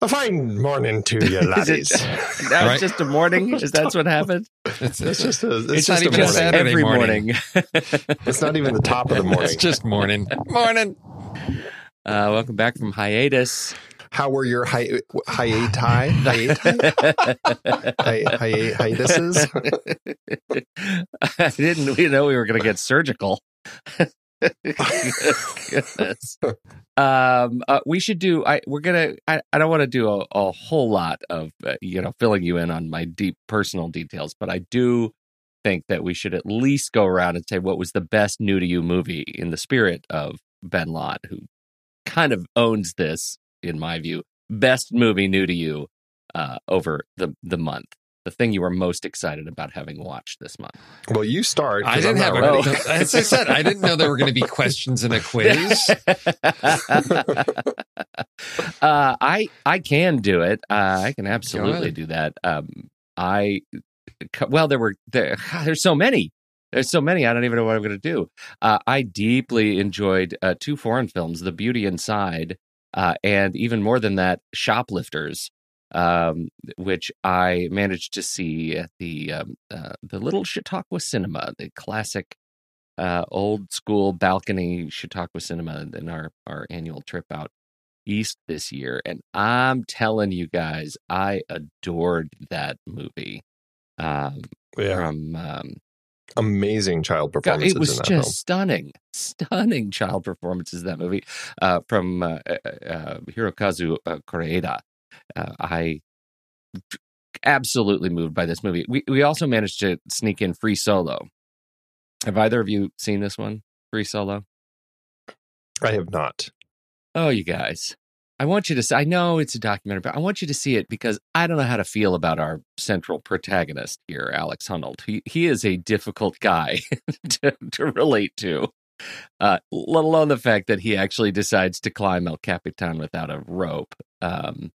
A fine morning to you, laddies. Now Right. it's just a morning? Is that what happened? It's, It's just a, it's It's just not a even morning. Saturday Every morning. morning. It's not even the top of the morning. it's just morning. Morning. Uh, welcome back from hiatus. How were your hi- hiati? Hiati? Hi- hi- hiatuses? I didn't we know we were going to get surgical. Goodness. Um, uh, we should do. I we're gonna. I, I don't want to do a, a whole lot of uh, you know filling you in on my deep personal details, but I do think that we should at least go around and say what was the best new to you movie in the spirit of Ben Lott, who kind of owns this in my view. Best movie new to you uh, over the the month. The thing you were most excited about having watched this month. Well, you start. I didn't have a, ready. as I said, I didn't know there were going to be questions in a quiz. uh, I I can do it. Uh, I can absolutely do that. Um, I well, there were there, there's so many. There's so many. I don't even know what I'm going to do. Uh, I deeply enjoyed uh, two foreign films, The Beauty Inside, uh, and even more than that, Shoplifters, um, which I managed to see at the um, uh, the Little Chautauqua Cinema, the classic uh, old school balcony Chautauqua Cinema in our our annual trip out east this year, and I'm telling you guys, I adored that movie. Um, Yeah. From um, Amazing child God, performances it was just film. stunning, stunning child performances in that movie uh, from uh, uh, uh, Hirokazu uh, Koreeda. Uh, I absolutely moved by this movie. We we also managed to sneak in Free Solo. Have either of you seen this one, Free Solo? I have not. Oh, you guys. I want you to see, I know it's a documentary, but I want you to see it because I don't know how to feel about our central protagonist here, Alex Honnold. He, he is a difficult guy to, to relate to, uh, let alone the fact that he actually decides to climb El Capitan without a rope. Um,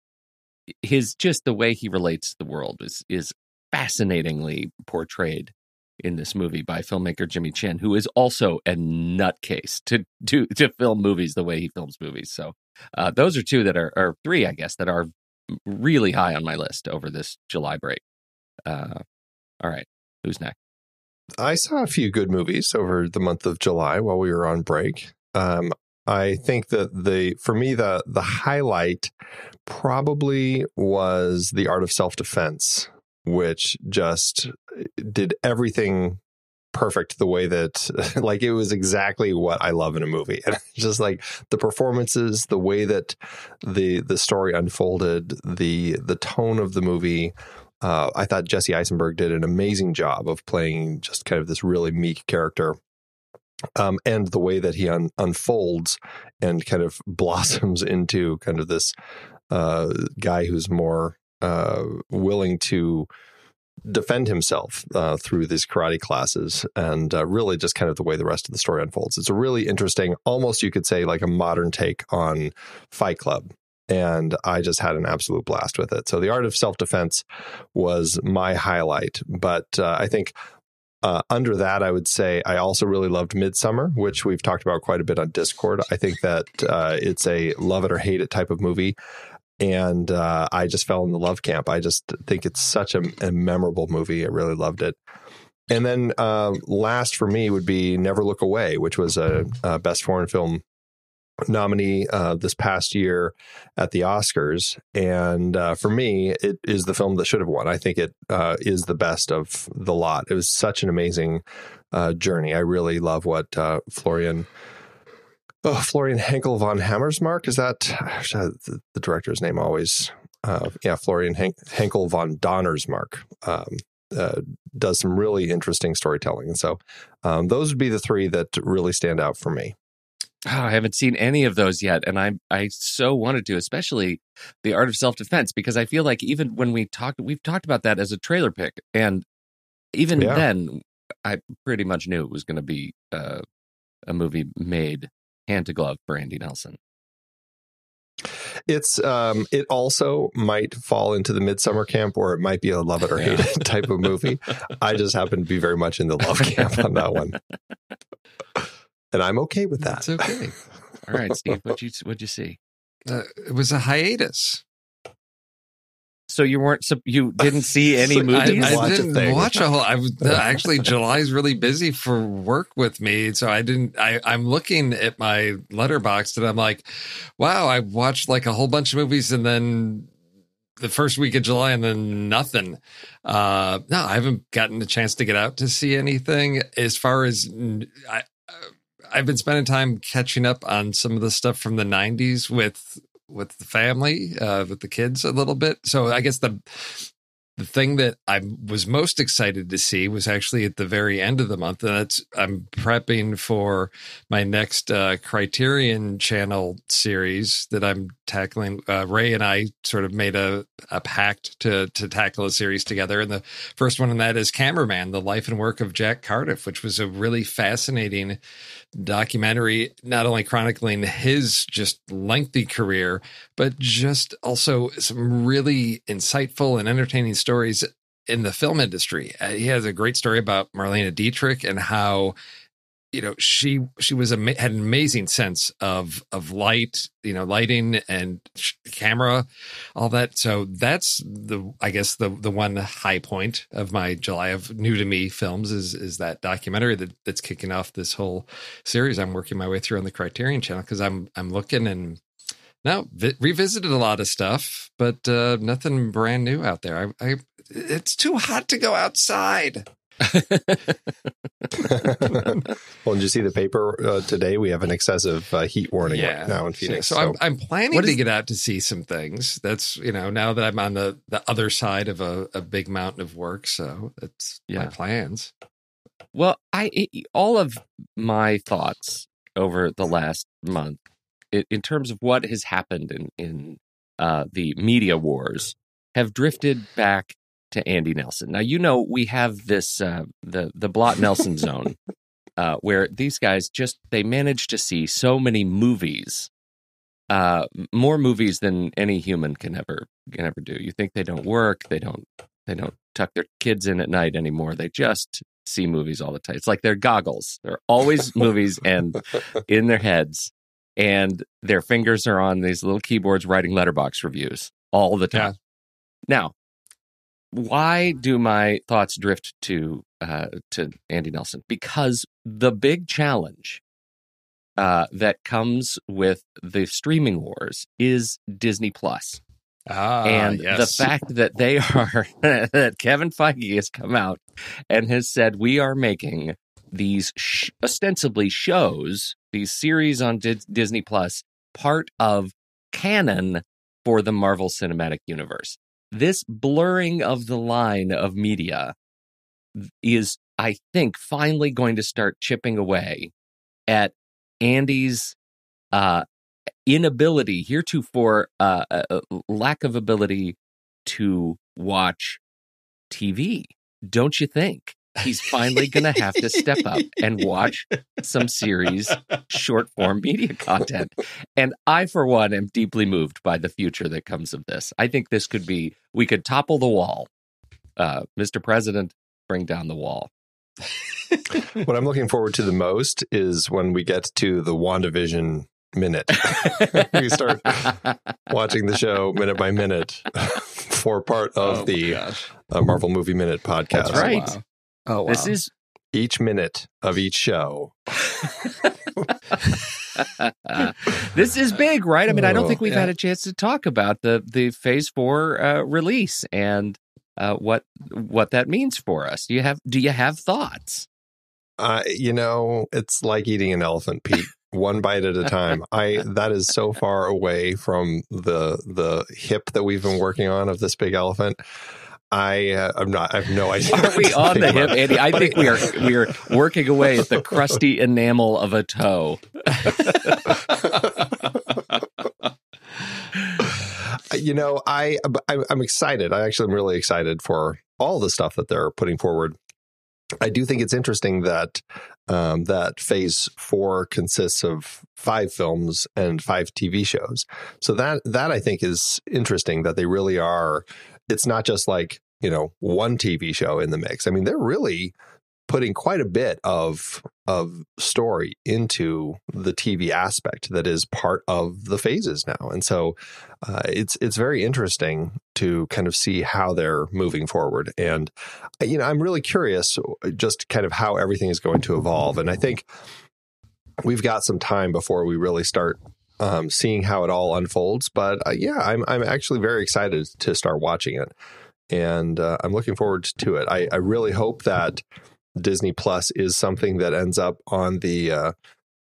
his just the way he relates to the world is is fascinatingly portrayed in this movie by filmmaker Jimmy Chin, who is also a nutcase to to to film movies the way he films movies. So uh, those are two that are or three, I guess, that are really high on my list over this July break. Uh, all right, who's next? I saw a few good movies over the month of July while we were on break. Um, I think that the for me the the highlight probably was the art of self defense, which just did everything perfect the way that like it was exactly what I love in a movie. And just like the performances, the way that the the story unfolded, the the tone of the movie. Uh, I thought Jesse Eisenberg did an amazing job of playing just kind of this really meek character. Um, and the way that he un- unfolds and kind of blossoms into kind of this uh, guy who's more uh, willing to defend himself uh, through these karate classes and uh, really just kind of the way the rest of the story unfolds. It's a really interesting, almost you could say like a modern take on Fight Club. And I just had an absolute blast with it. So the art of self defense was my highlight. But uh, I think uh, under that, I would say I also really loved Midsommar, which we've talked about quite a bit on Discord. I think that uh, it's a love it or hate it type of movie and uh, I just fell in the love camp. I just think it's such a, a memorable movie. I really loved it. And then uh, last for me would be Never Look Away, which was a, a best foreign film nominee uh, this past year at the Oscars. And uh, for me, it is the film that should have won. I think it uh, is the best of the lot. It was such an amazing uh, journey. I really love what uh, Florian oh, Florian Henckel von Hammersmark. Is that the, the director's name always? Uh, yeah, Florian Hen- Henckel von Donnersmarck um, uh, does some really interesting storytelling. And so um, those would be the three that really stand out for me. Oh, I haven't seen any of those yet, and I I so wanted to, especially the art of self defense, because I feel like even when we talked, we've talked about that as a trailer pick, and even Yeah. then, I pretty much knew it was going to be uh, a movie made hand to glove for Andy Nelson. It's um, it also might fall into the Midsommar camp, or it might be a love it or hate it type of movie. I just happen to be very much in the love camp on that one, and I'm okay with that. That's okay. All right, Steve, what'd you what'd you see? Uh, it was a hiatus. So you weren't sup- you didn't see any So you movies? didn't I, I watch didn't thing. watch a whole. I was actually July's really busy for work with me, so I didn't. I, I'm looking at my Letterboxd and I'm like, wow, I watched like a whole bunch of movies and then the first week of July and then nothing. Uh, no, I haven't gotten a chance to get out to see anything. As far as I, I've been spending time catching up on some of the stuff from the '90s with with the family, uh, with the kids a little bit. So I guess the the thing that I was most excited to see was actually at the very end of the month, and that's I'm prepping for my next uh, Criterion Channel series that I'm tackling. Uh, Ray and I sort of made a, a pact to to tackle a series together, and the first one in that is Cameraman: The Life and Work of Jack Cardiff, which was a really fascinating documentary, not only chronicling his just lengthy career, but just also some really insightful and entertaining stories in the film industry. Uh, he has a great story about Marlene Dietrich and how you know she she was a had an amazing sense of of light you know lighting and camera all that. So that's the i guess the the one high point of my july of new to me films is is that documentary that that's kicking off this whole series i'm working my way through on the criterion channel because i'm i'm looking and now vi- revisited a lot of stuff but uh nothing brand new out there. I i it's too hot to go outside well, did you see the paper uh, today? We have an excessive uh, heat warning right now in Phoenix. So, so. I'm, I'm, planning to is, get out to see some things. That's you know now that I'm on the the other side of a, a big mountain of work, so that's yeah. my plans. Well, I it, all of my thoughts over the last month it, in terms of what has happened in in uh, the media wars have drifted back to Andy Nelson. Now you know we have this uh, the the Blot Nelson zone uh, where these guys just they manage to see so many movies, uh, more movies than any human can ever can ever do. You think they don't work? They don't they don't tuck their kids in at night anymore. They just see movies all the time. It's like their goggles. They're always movies and in their heads, and their fingers are on these little keyboards writing Letterboxd reviews all the time. Yeah. Now, why do my thoughts drift to uh, to Andy Nelson? Because the big challenge uh, that comes with the streaming wars is Disney Plus. Ah, and yes. the fact that they are that Kevin Feige has come out and has said we are making these sh- ostensibly shows, these series on D- Disney Plus, part of canon for the Marvel Cinematic Universe this blurring of the line of media is, I think, finally going to start chipping away at Andy's uh, inability, heretofore uh, uh, uh lack of ability to watch TV. Don't you think? He's finally going to have to step up and watch some series short form media content. And I, for one, am deeply moved by the future that comes of this. I think this could be, we could topple the wall. Uh, Mr. President, bring down the wall. what I'm looking forward to the most is when we get to the WandaVision minute. we start watching the show minute by minute for part of oh the uh, Marvel Movie Minute podcast. That's right. Wow. Oh, wow. This is each minute of each show. this is big, right? I mean, I don't think we've yeah. had a chance to talk about the the Phase Four uh, release and uh, what what that means for us. Do you have Do you have thoughts? Uh, you know, it's like eating an elephant, Pete. One bite at a time. I that is so far away from the the hip that we've been working on of this big elephant. I uh, I'm not. I have no idea. Are we on the hip, Andy? I think we are. We are working away at the crusty enamel of a toe. you know, I I'm excited. I actually am really excited for all the stuff that they're putting forward. I do think it's interesting that um, that Phase Four consists of five films and five TV shows. So that that I think is interesting that they really are it's not just like, you know, one TV show in the mix. I mean, they're really putting quite a bit of of story into the TV aspect that is part of the phases now, and so uh, it's it's very interesting to kind of see how they're moving forward. And you know, I'm really curious, just kind of how everything is going to evolve. And I think we've got some time before we really start um, seeing how it all unfolds. But uh, yeah, I'm I'm actually very excited to start watching it, and uh, I'm looking forward to it. I, I really hope that Disney Plus is something that ends up on the uh,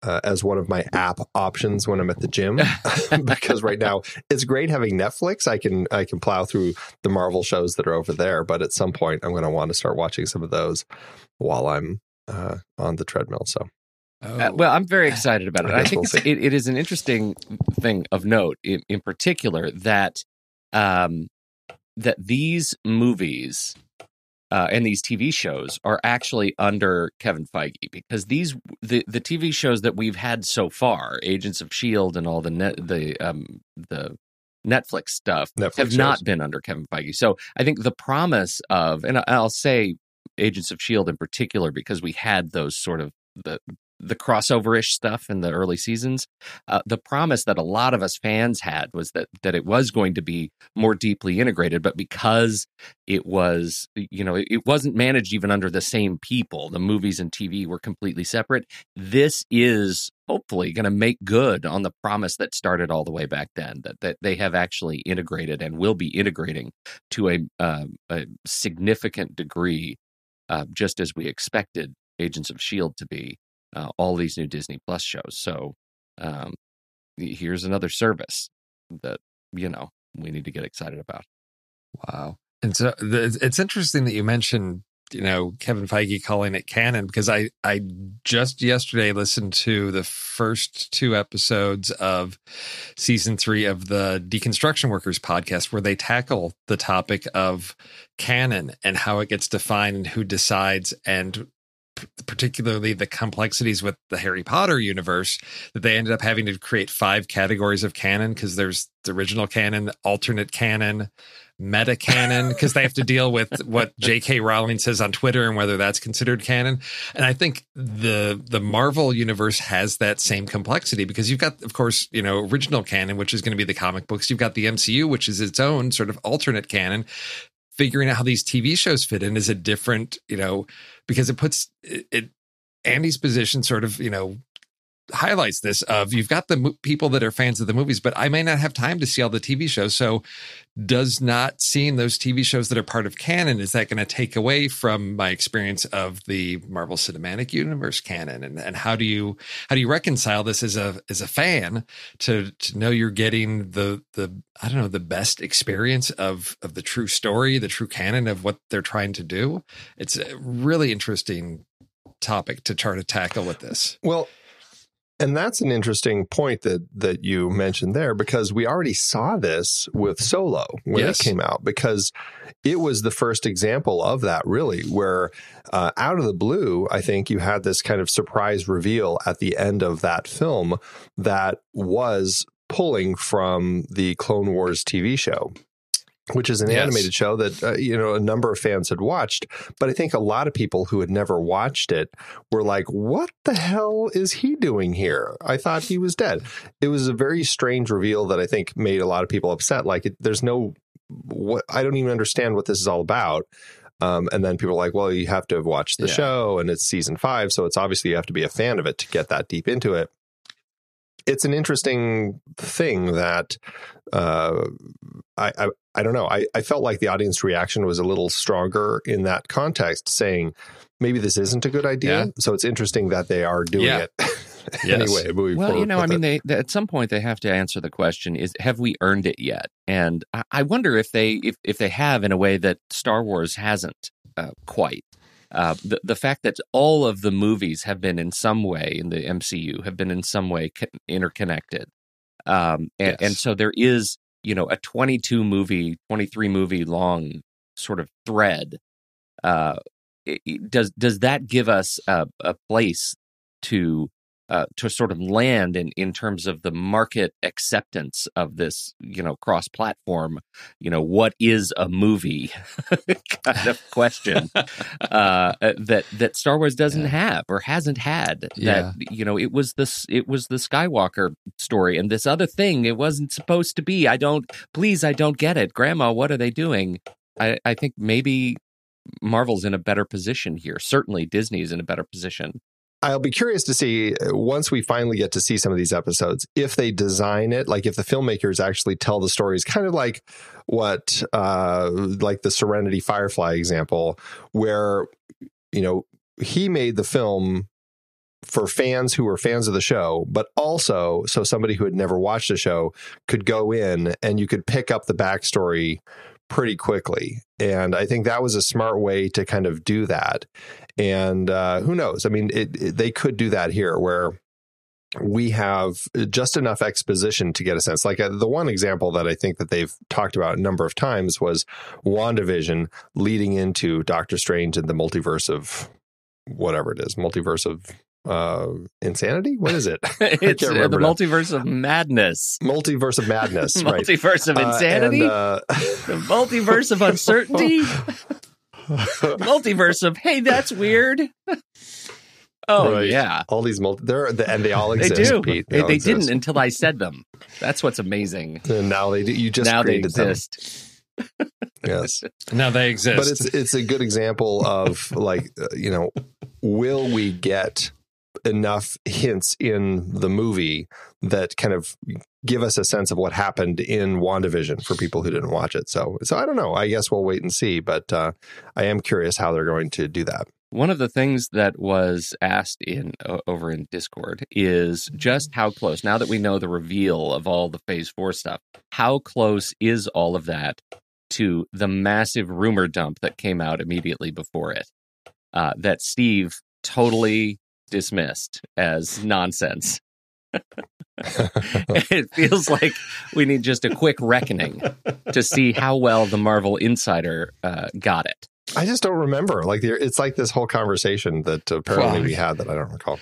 uh, as one of my app options when I'm at the gym because right now it's great having Netflix. I can I can plow through the Marvel shows that are over there, but at some point I'm going to want to start watching some of those while I'm uh, on the treadmill. So Oh. Uh, well, I'm very excited about it. I, I think we'll it, it is an interesting thing of note, in, in particular, that um, that these movies uh, and these TV shows are actually under Kevin Feige because these the the TV shows that we've had so far, Agents of Shield and all the net the um the Netflix stuff Netflix have shows. not been under Kevin Feige. So I think the promise of and I'll say Agents of Shield in particular because we had those sort of the the crossover ish stuff in the early seasons. Uh, the promise that a lot of us fans had was that that it was going to be more deeply integrated, but because it was, you know, it, it wasn't managed even under the same people. The movies and TV were completely separate. This is hopefully going to make good on the promise that started all the way back then. That that they have actually integrated and will be integrating to a, uh, a significant degree, uh, just as we expected Agents of Shield to be uh, all these new Disney Plus shows. So um, here's another service that you know we need to get excited about. Wow. And so the, it's interesting that you mentioned, you know, Kevin Feige calling it canon because I I just yesterday listened to the first two episodes of season 3 of the Deconstruction Workers podcast where they tackle the topic of canon and how it gets defined and who decides and particularly the complexities with the Harry Potter universe, that they ended up having to create five categories of canon because there's the original canon, alternate canon, meta canon, because they have to deal with what J.K. Rowling says on Twitter and whether that's considered canon. And I think the the Marvel universe has that same complexity because you've got, of course, you know, original canon, which is going to be the comic books. You've got the MCU, which is its own sort of alternate canon figuring out how these TV shows fit in is a different, you know, because it puts it, it Andy's position sort of, you know, highlights this of you've got the mo- people that are fans of the movies but i may not have time to see all the tv shows so does not seeing those tv shows that are part of canon is that going to take away from my experience of the marvel cinematic universe canon? And, and how do you how do you reconcile this as a as a fan to to know you're getting the the i don't know the best experience of of the true story the true canon of what they're trying to do? It's a really interesting topic to try to tackle with this. Well and that's an interesting point that that you mentioned there because we already saw this with Solo when yes. it came out because it was the first example of that really where uh, out of the blue I think you had this kind of surprise reveal at the end of that film that was pulling from the Clone Wars TV show which is an yes. animated show that uh, you know a number of fans had watched but i think a lot of people who had never watched it were like what the hell is he doing here i thought he was dead it was a very strange reveal that i think made a lot of people upset like it, there's no what i don't even understand what this is all about um, and then people are like well you have to have watched the yeah. show and it's season five so it's obviously you have to be a fan of it to get that deep into it it's an interesting thing that uh, I, I, I don't know. I, I felt like the audience reaction was a little stronger in that context, saying maybe this isn't a good idea. Yeah. So it's interesting that they are doing yeah. it. anyway, well, you know, I mean, they, they, at some point they have to answer the question: Is have we earned it yet? And I, I wonder if they if if they have in a way that Star Wars hasn't uh, quite. Uh, the the fact that all of the movies have been in some way in the MCU have been in some way co- interconnected, um, and, yes. and so there is you know a 22 movie 23 movie long sort of thread uh, does does that give us a, a place to uh, to sort of land in in terms of the market acceptance of this you know cross platform you know what is a movie kind of question uh, that that Star Wars doesn't yeah. have or hasn't had yeah. that you know it was this it was the Skywalker story and this other thing it wasn't supposed to be. I don't please I don't get it. Grandma what are they doing? I I think maybe Marvel's in a better position here. Certainly Disney's in a better position I'll be curious to see uh, once we finally get to see some of these episodes if they design it like if the filmmakers actually tell the stories kind of like what uh like the Serenity Firefly example where you know he made the film for fans who were fans of the show, but also so somebody who had never watched the show could go in and you could pick up the backstory pretty quickly. And I think that was a smart way to kind of do that. And uh, who knows? I mean, it, it, they could do that here where we have just enough exposition to get a sense. Like uh, the one example that I think that they've talked about a number of times was WandaVision leading into Doctor Strange and the multiverse of whatever it is, multiverse of uh insanity what is it it's uh, the multiverse of madness multiverse of madness multiverse of insanity uh, and, uh... the multiverse of uncertainty multiverse of hey that's weird Oh Right. yeah, All these multi, they're and they all they exist. do. Pete. They, all they exist. didn't until I said them. That's what's amazing. And now they do. You just now they created them. exist. Yes. Now they exist. but it's it's a good example of like uh, you know will we get enough hints in the movie that kind of give us a sense of what happened in WandaVision for people who didn't watch it. So so I don't know. I guess we'll wait and see, but uh, I am curious how they're going to do that. One of the things that was asked in o- over in Discord is just how close. Now that we know the reveal of all the Phase Four stuff, how close is all of that to the massive rumor dump that came out immediately before it? Uh, that Steve totally dismissed as nonsense. it feels like we need just a quick reckoning to see how well the Marvel Insider uh, got it. I just don't remember. Like it's like this whole conversation that apparently Well, we had that I don't recall.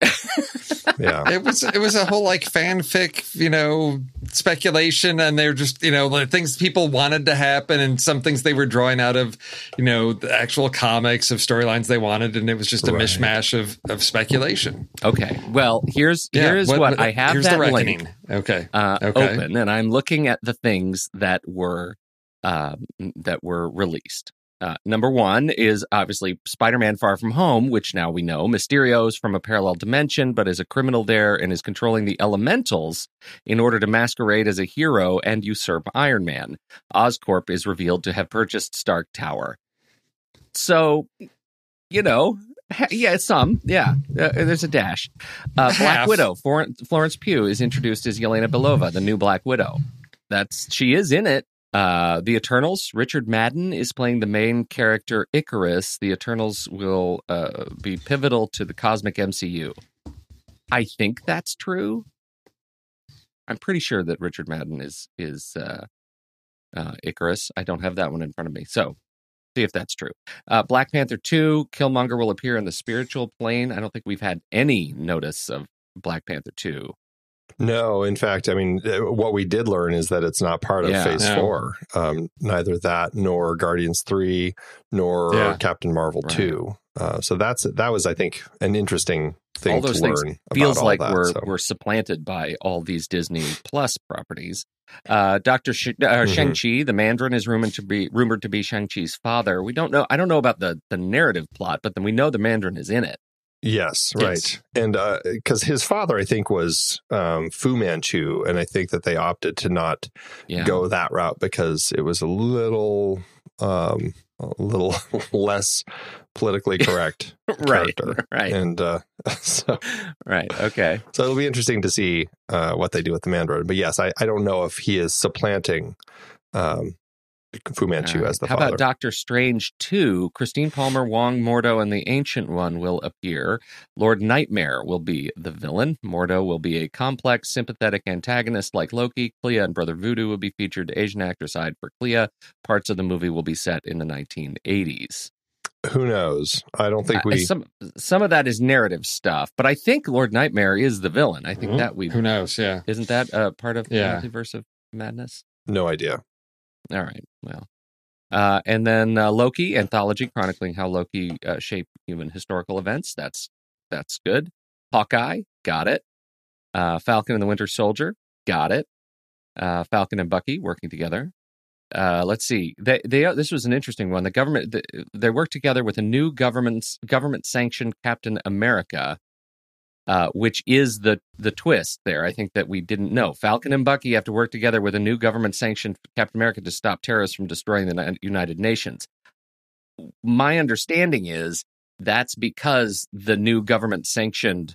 yeah. it was it was a whole like fanfic, you know, speculation, and they're just you know like things people wanted to happen, and some things they were drawing out of, you know, the actual comics of storylines they wanted, and it was just a Right. mishmash of of speculation. Okay. Well, here's Yeah, here's what, I have Here's that the link reckoning. Okay. uh, Okay. open, and I'm looking at the things that were um, that were released. Uh, number one is obviously Spider-Man: Far From Home, which now we know Mysterio's from a parallel dimension, but is a criminal there and is controlling the elementals in order to masquerade as a hero and usurp Iron Man. Oscorp is revealed to have purchased Stark Tower. So, you know, yeah, some, yeah, uh, there's a dash. Uh, Black Half. Widow, Flor- Florence Pugh is introduced as Yelena Belova, the new Black Widow. That's she is in it. Uh, the Eternals, Richard Madden is playing the main character Ikaris. The Eternals will uh, be pivotal to the cosmic MCU. I think that's true. I'm pretty sure that Richard Madden is is uh, uh, Ikaris. I don't have that one in front of me, so see if that's true. Uh, Black Panther two, Killmonger will appear in the spiritual plane. I don't think we've had any notice of Black Panther two. No, in fact, I mean, uh, what we did learn is that it's not part of Yeah. Phase No. Four. Um, neither that, nor Guardians Three, nor Yeah. Captain Marvel Right. Two. Uh, so that's that was, I think, an interesting thing all those to things learn. feels like that, we're so. we're supplanted by all these Disney Plus properties. Uh, Doctor Sh- uh, Mhm. Shang Chi, the Mandarin, is rumored to be rumored to be Shang Chi's father. We don't know. I don't know about the the narrative plot, but then we know the Mandarin is in it. Yes, Yes. right. And because his father, I think, was um, Fu Manchu, and I think that they opted to not Yeah, go that route because it was a little, um, a little less politically correct right, character. right, And uh, so, right. Okay. so it'll be interesting to see uh, what they do with the Mandarin. But yes, I, I don't know if he is supplanting um, Fu Manchu All right. as the How father. about Doctor Strange 2? Christine Palmer, Wong Mordo, and the Ancient One will appear. Lord Nightmare will be the villain. Mordo will be a complex, sympathetic antagonist like Loki. Clea and Brother Voodoo will be featured. Asian actor side for Clea. Parts of the movie will be set in the 1980s. Who knows? I don't think Uh, we. some some of that is narrative stuff, but I think Lord Nightmare is the villain. I think Mhm. that we Who knows? Yeah. isn't that uh, part of Yeah. the multiverse of madness. no idea. All right. Well, uh, and then uh, Loki anthology chronicling how Loki uh, shaped human historical events. That's that's good. Hawkeye, got it. Uh, Falcon and the Winter Soldier, got it. Uh, Falcon and Bucky working together. Uh, let's see. They, they this was an interesting one. The government the, they work together with a new government's government sanctioned Captain America, uh, which is the the twist there. I think that we didn't know. Falcon and Bucky have to work together with a new government sanctioned Captain America to stop terrorists from destroying the United Nations. My understanding is that's because the new government sanctioned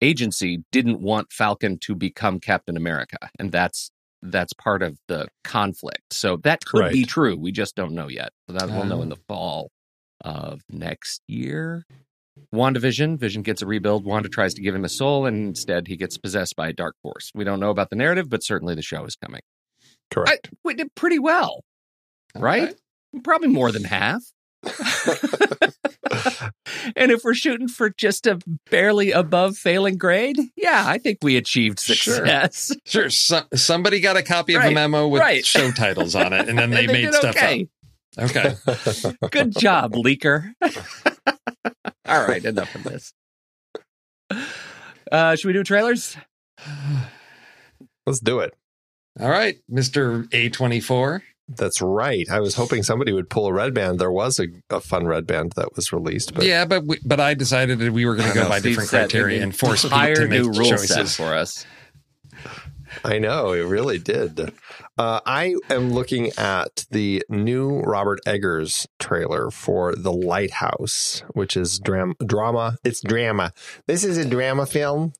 agency didn't want Falcon to become Captain America, and that's that's part of the conflict. So that could be true. We just don't know yet. So that we'll know in the fall of next year. WandaVision. Vision Vision gets a rebuild. Wanda tries to give him a soul, and instead he gets possessed by a dark force. We don't know about the narrative, but certainly the show is coming. I, Correct. we did pretty well, right? Probably more than half. and if we're shooting for just a barely above failing grade, yeah, I think we achieved Sure. success. Sure. So, somebody got a copy of Right, a memo with right. show titles on it, and then they, And made did stuff okay. up. Okay. Good job, leaker. All right, enough of this. Uh, should we do trailers? Let's do it. All right, Mister A twenty four. That's right. I was hoping somebody would pull a red band. There was a, a fun red band that was released, but Yeah, but we, but I decided that we were going to go by Steve different criteria and force Pete to make new rule set choices. for us. I know it really did. Uh, I am looking at the new Robert Eggers trailer for The Lighthouse, which is dram- drama. It's drama. This is a drama film,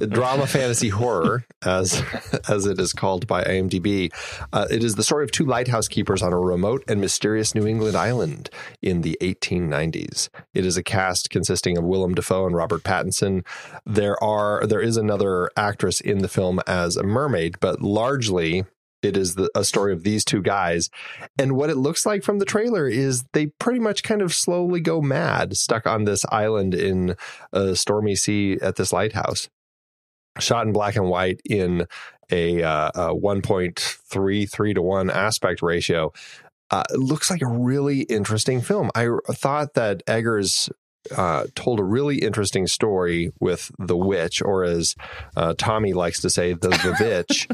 drama fantasy horror, as as it is called by IMDb. Uh, it is the story of two lighthouse keepers on a remote and mysterious New England island in the 1890s. It is a cast consisting of Willem Dafoe and Robert Pattinson. There are there is another actress in the film as a mermaid, but largely it is the, a story of these two guys. And what it looks like from the trailer is they pretty much kind of slowly go mad, stuck on this island in a stormy sea at this lighthouse. Shot in black and white in a, uh, a 1.33 to 1 aspect ratio. Uh, looks like a really interesting film. I thought that Eggers uh, told a really interesting story with the witch, or as uh, Tommy likes to say, the the bitch.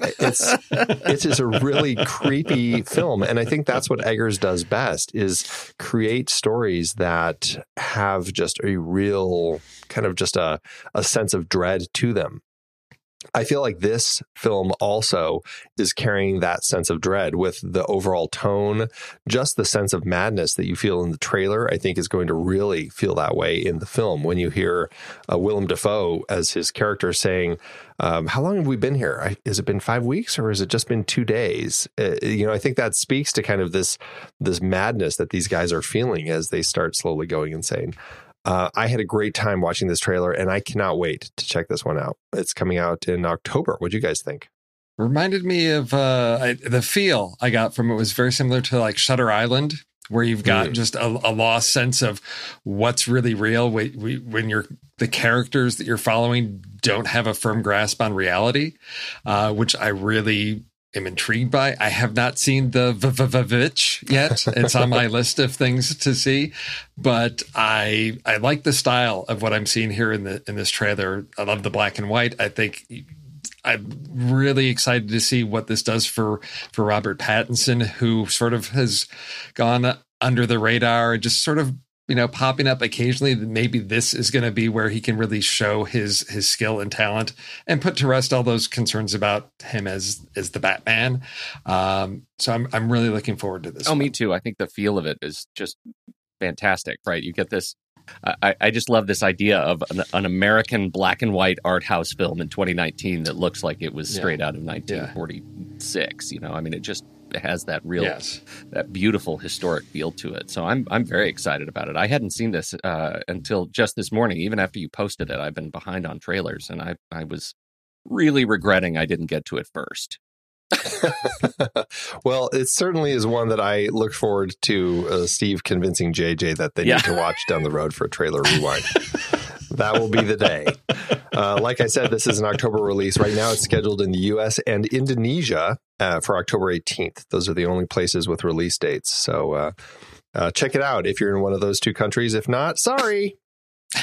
it's it's a really creepy film, and I think that's what Eggers does best: is create stories that have just a real kind of just a a sense of dread to them. I feel like this film also is carrying that sense of dread with the overall tone, just the sense of madness that you feel in the trailer. I think is going to really feel that way in the film when you hear uh, Willem Dafoe as his character saying, um, "How long have we been here? I, has it been five weeks or has it just been two days?" Uh, you know, I think that speaks to kind of this this madness that these guys are feeling as they start slowly going insane. Uh, I had a great time watching this trailer, and I cannot wait to check this one out. It's coming out in October. What do you guys think? Reminded me of uh, I, the feel I got from it was very similar to like Shutter Island, where you've got Mm. just a, a lost sense of what's really real when, when you're the characters that you're following don't have a firm grasp on reality, uh, which I really am intrigued by. I have not seen the v- v- v- Vitch yet. It's on my list of things to see, but I I like the style of what I'm seeing here in the in this trailer. I love the black and white. I think I'm really excited to see what this does for for Robert Pattinson, who sort of has gone under the radar just sort of you know popping up occasionally. Maybe this is going to be where he can really show his his skill and talent and put to rest all those concerns about him as as the Batman. Um, so I'm I'm really looking forward to this. Oh, one. me too. I think the feel of it is just fantastic, right? You get this. I, I just love this idea of an, an American black and white art house film in 2019 that looks like it was Yeah. straight out of 1946. You know, I mean, it just has that real, Yes. that beautiful historic feel to it. So I'm I'm very excited about it. I hadn't seen this uh, until just this morning. Even after you posted it, I've been behind on trailers, and I I was really regretting I didn't get to it first. well, it certainly is one that I look forward to uh, Steve convincing JJ that they Yeah. need to watch down the road for a trailer rewind. that will be the day. Uh, like I said, this is an October release. Right now, it's scheduled in the US and Indonesia uh, for October 18th. Those are the only places with release dates. So uh, uh, check it out if you're in one of those two countries. If not, sorry.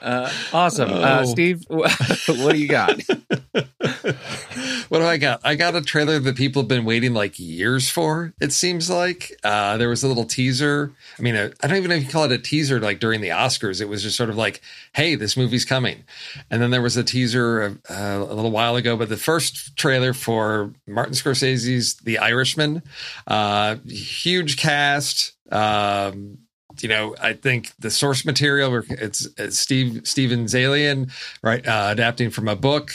Uh, awesome, uh, Oh. Steve. what do you got? what do I got? I got a trailer that people have been waiting like years for. It seems like uh, there was a little teaser. I mean, I I don't even know if you call it a teaser. Like during the Oscars, it was just sort of like, "Hey, this movie's coming," and then there was a teaser uh, a little while ago. But the first trailer for Martin Scorsese's The Irishman, uh, huge cast. Um, you know, I think the source material it's, it's Steve Steven Zaillian, right, uh, adapting from a book.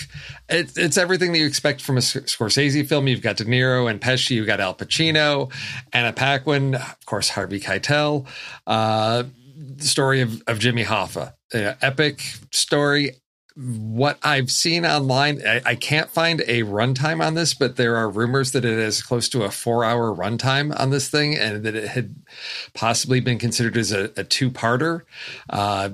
It's it's everything that you expect from a Scorsese film. You've got De Niro and Pesci, you've got Al Pacino, Anna Paquin, of course, Harvey Keitel. Uh, the story of, of Jimmy Hoffa, uh, epic story. What I've seen online, I, I can't find a runtime on this, but there are rumors that it is close to a four-hour runtime on this thing, and that it had possibly been considered as a, a two-parter. Uh,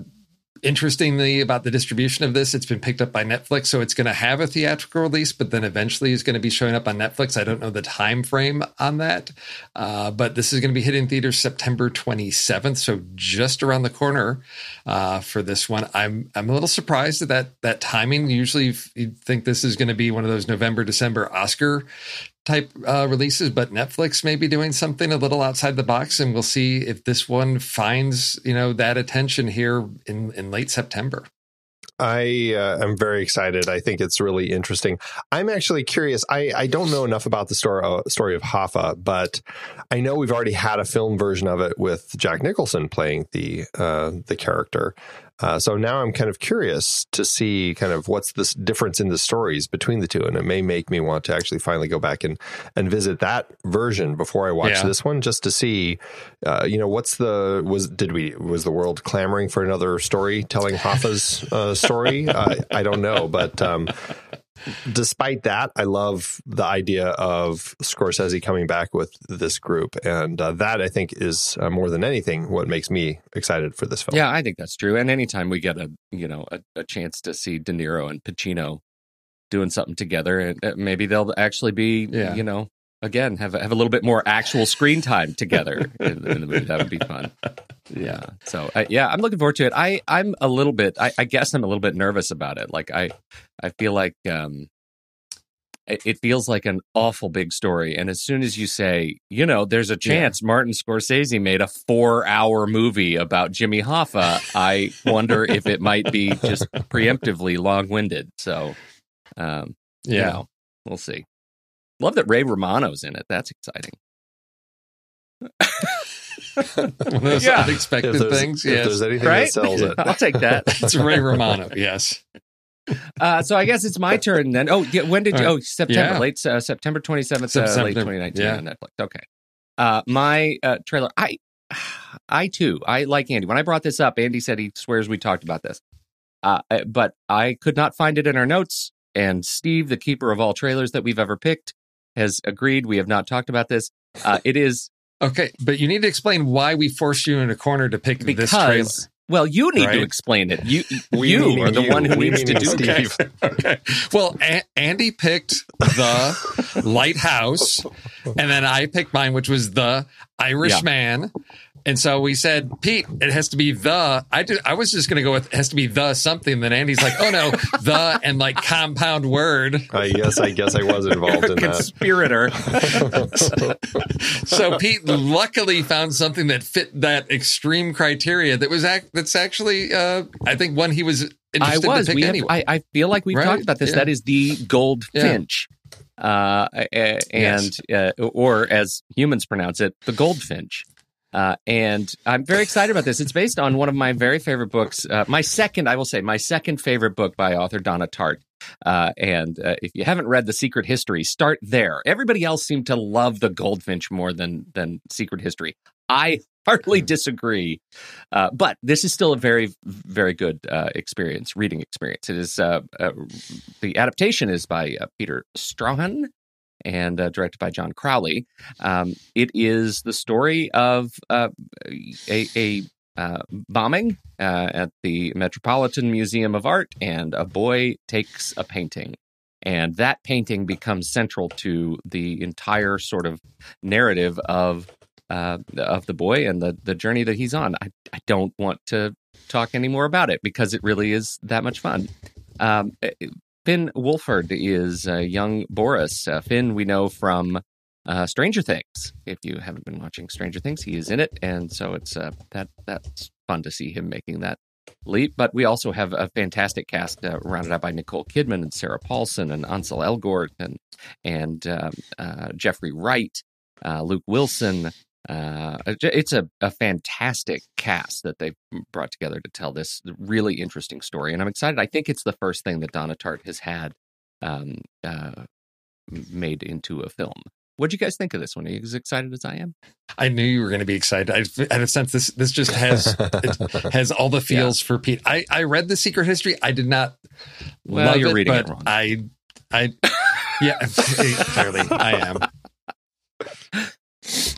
interestingly about the distribution of this, it's been picked up by Netflix, so it's going to have a theatrical release, but then eventually is going to be showing up on Netflix. I don't know the time frame on that, uh, but this is going to be hitting theaters September 27th, so just around the corner uh, for this one. I'm I'm a little surprised at that that timing. Usually, you'd think this is going to be one of those November December Oscar type uh, releases, but Netflix may be doing something a little outside the box, and we'll see if this one finds you know that attention here in in late September. I uh, am very excited. I think it's really interesting. I'm actually curious. I, I don't know enough about the story, uh, story of Hoffa, but I know we've already had a film version of it with Jack Nicholson playing the uh, the character. Uh, so now I'm kind of curious to see kind of what's this difference in the stories between the two, and it may make me want to actually finally go back and and visit that version before I watch Yeah. this one, just to see, uh, you know, what's the was did we was the world clamoring for another story telling Hoffa's uh, story? I, I don't know, but um, despite that, I love the idea of Scorsese coming back with this group, and uh, that I think is uh, more than anything what makes me excited for this film. Yeah, I think that's true. And anytime we get a you know a, a chance to see De Niro and Pacino doing something together, and uh, maybe they'll actually be Yeah. you know again have a- have a little bit more actual screen time together in, in the movie. That would be fun. Yeah. So uh, yeah, I'm looking forward to it. I I'm a little bit. I, I guess I'm a little bit nervous about it. Like I I feel like um it it feels like an awful big story. And as soon as you say, you know, there's a chance Martin Scorsese made a four hour movie about Jimmy Hoffa, I wonder if it might be just preemptively long winded. So, um, you Yeah. know, we'll see. Love that Ray Romano's in it. That's exciting. One of those Yeah. unexpected If there's, things. if Yes. there's anything Right? that sells it. I'll take that. it's Ray Romano. Yes. Uh, so I guess it's my turn then. Oh, yeah, when did you? Oh. September, Yeah. late uh, September twenty seventh, uh, late September, twenty nineteen yeah. on Netflix. Okay. Uh, my uh, trailer. I, I too. I like Andy. When I brought this up, Andy said he swears we talked about this. Uh, uh, but I could not find it in our notes. And Steve, the keeper of all trailers that we've ever picked, has agreed we have not talked about this. Uh, it is Okay, but you need to explain why we forced you in a corner to pick this trailer. Well, you need to explain it. You, We you are the you. one who We needs to do it. Okay. Well, A- Andy picked the Lighthouse, and then I picked mine, which was the Irishman. And so we said, Pete, it has to be the. I did. I was just going to go with it has to be the something. Then Andy's like, oh no, the and like compound word. I guess I guess I was involved in that. Conspirator. So Pete luckily found something that fit that extreme criteria. That was act. That's actually, uh, I think, one he was I was. to pick We have, anyway. I, I feel like we've Right? talked about this. Yeah. That is the goldfinch, uh, a- and uh, or as humans pronounce it, the goldfinch. Uh, and I'm very excited about this. It's based on one of my very favorite books. Uh, my second, I will say, my second favorite book by author Donna Tartt. Uh, and uh, if you haven't read The Secret History, start there. Everybody else seemed to love the goldfinch more than than Secret History. I hardly disagree. Uh, but this is still a very, very good uh, experience, reading experience. It is uh, uh, the adaptation is by uh, Peter Straughan and uh, directed by John Crowley. Um, it is the story of uh, a, a uh, bombing uh, at the Metropolitan Museum of Art, and a boy takes a painting. And that painting becomes central to the entire sort of narrative of uh, of the boy and the the journey that he's on. I, I don't want to talk any more about it because it really is that much fun. Um, Finn Wolfhard is uh, young Boris. Uh, Finn, we know from uh, Stranger Things. If you haven't been watching Stranger Things, he is in it, and so it's uh, that that's fun to see him making that leap. But we also have a fantastic cast uh, rounded out by Nicole Kidman and Sarah Paulson and Ansel Elgort and and um, uh, Jeffrey Wright, uh, Luke Wilson. Uh, it's a, a fantastic cast that they've brought together to tell this really interesting story, and I'm excited. I think it's the first thing that Donna Tartt has had um, uh, made into a film. What do you guys think of this one? Are you as excited as I am? I knew you were going to be excited. I had a sense this this just has it has all the feels for Pete. I I read the Secret History. I did not. Well, love you're it, reading it wrong. I I yeah clearly I am.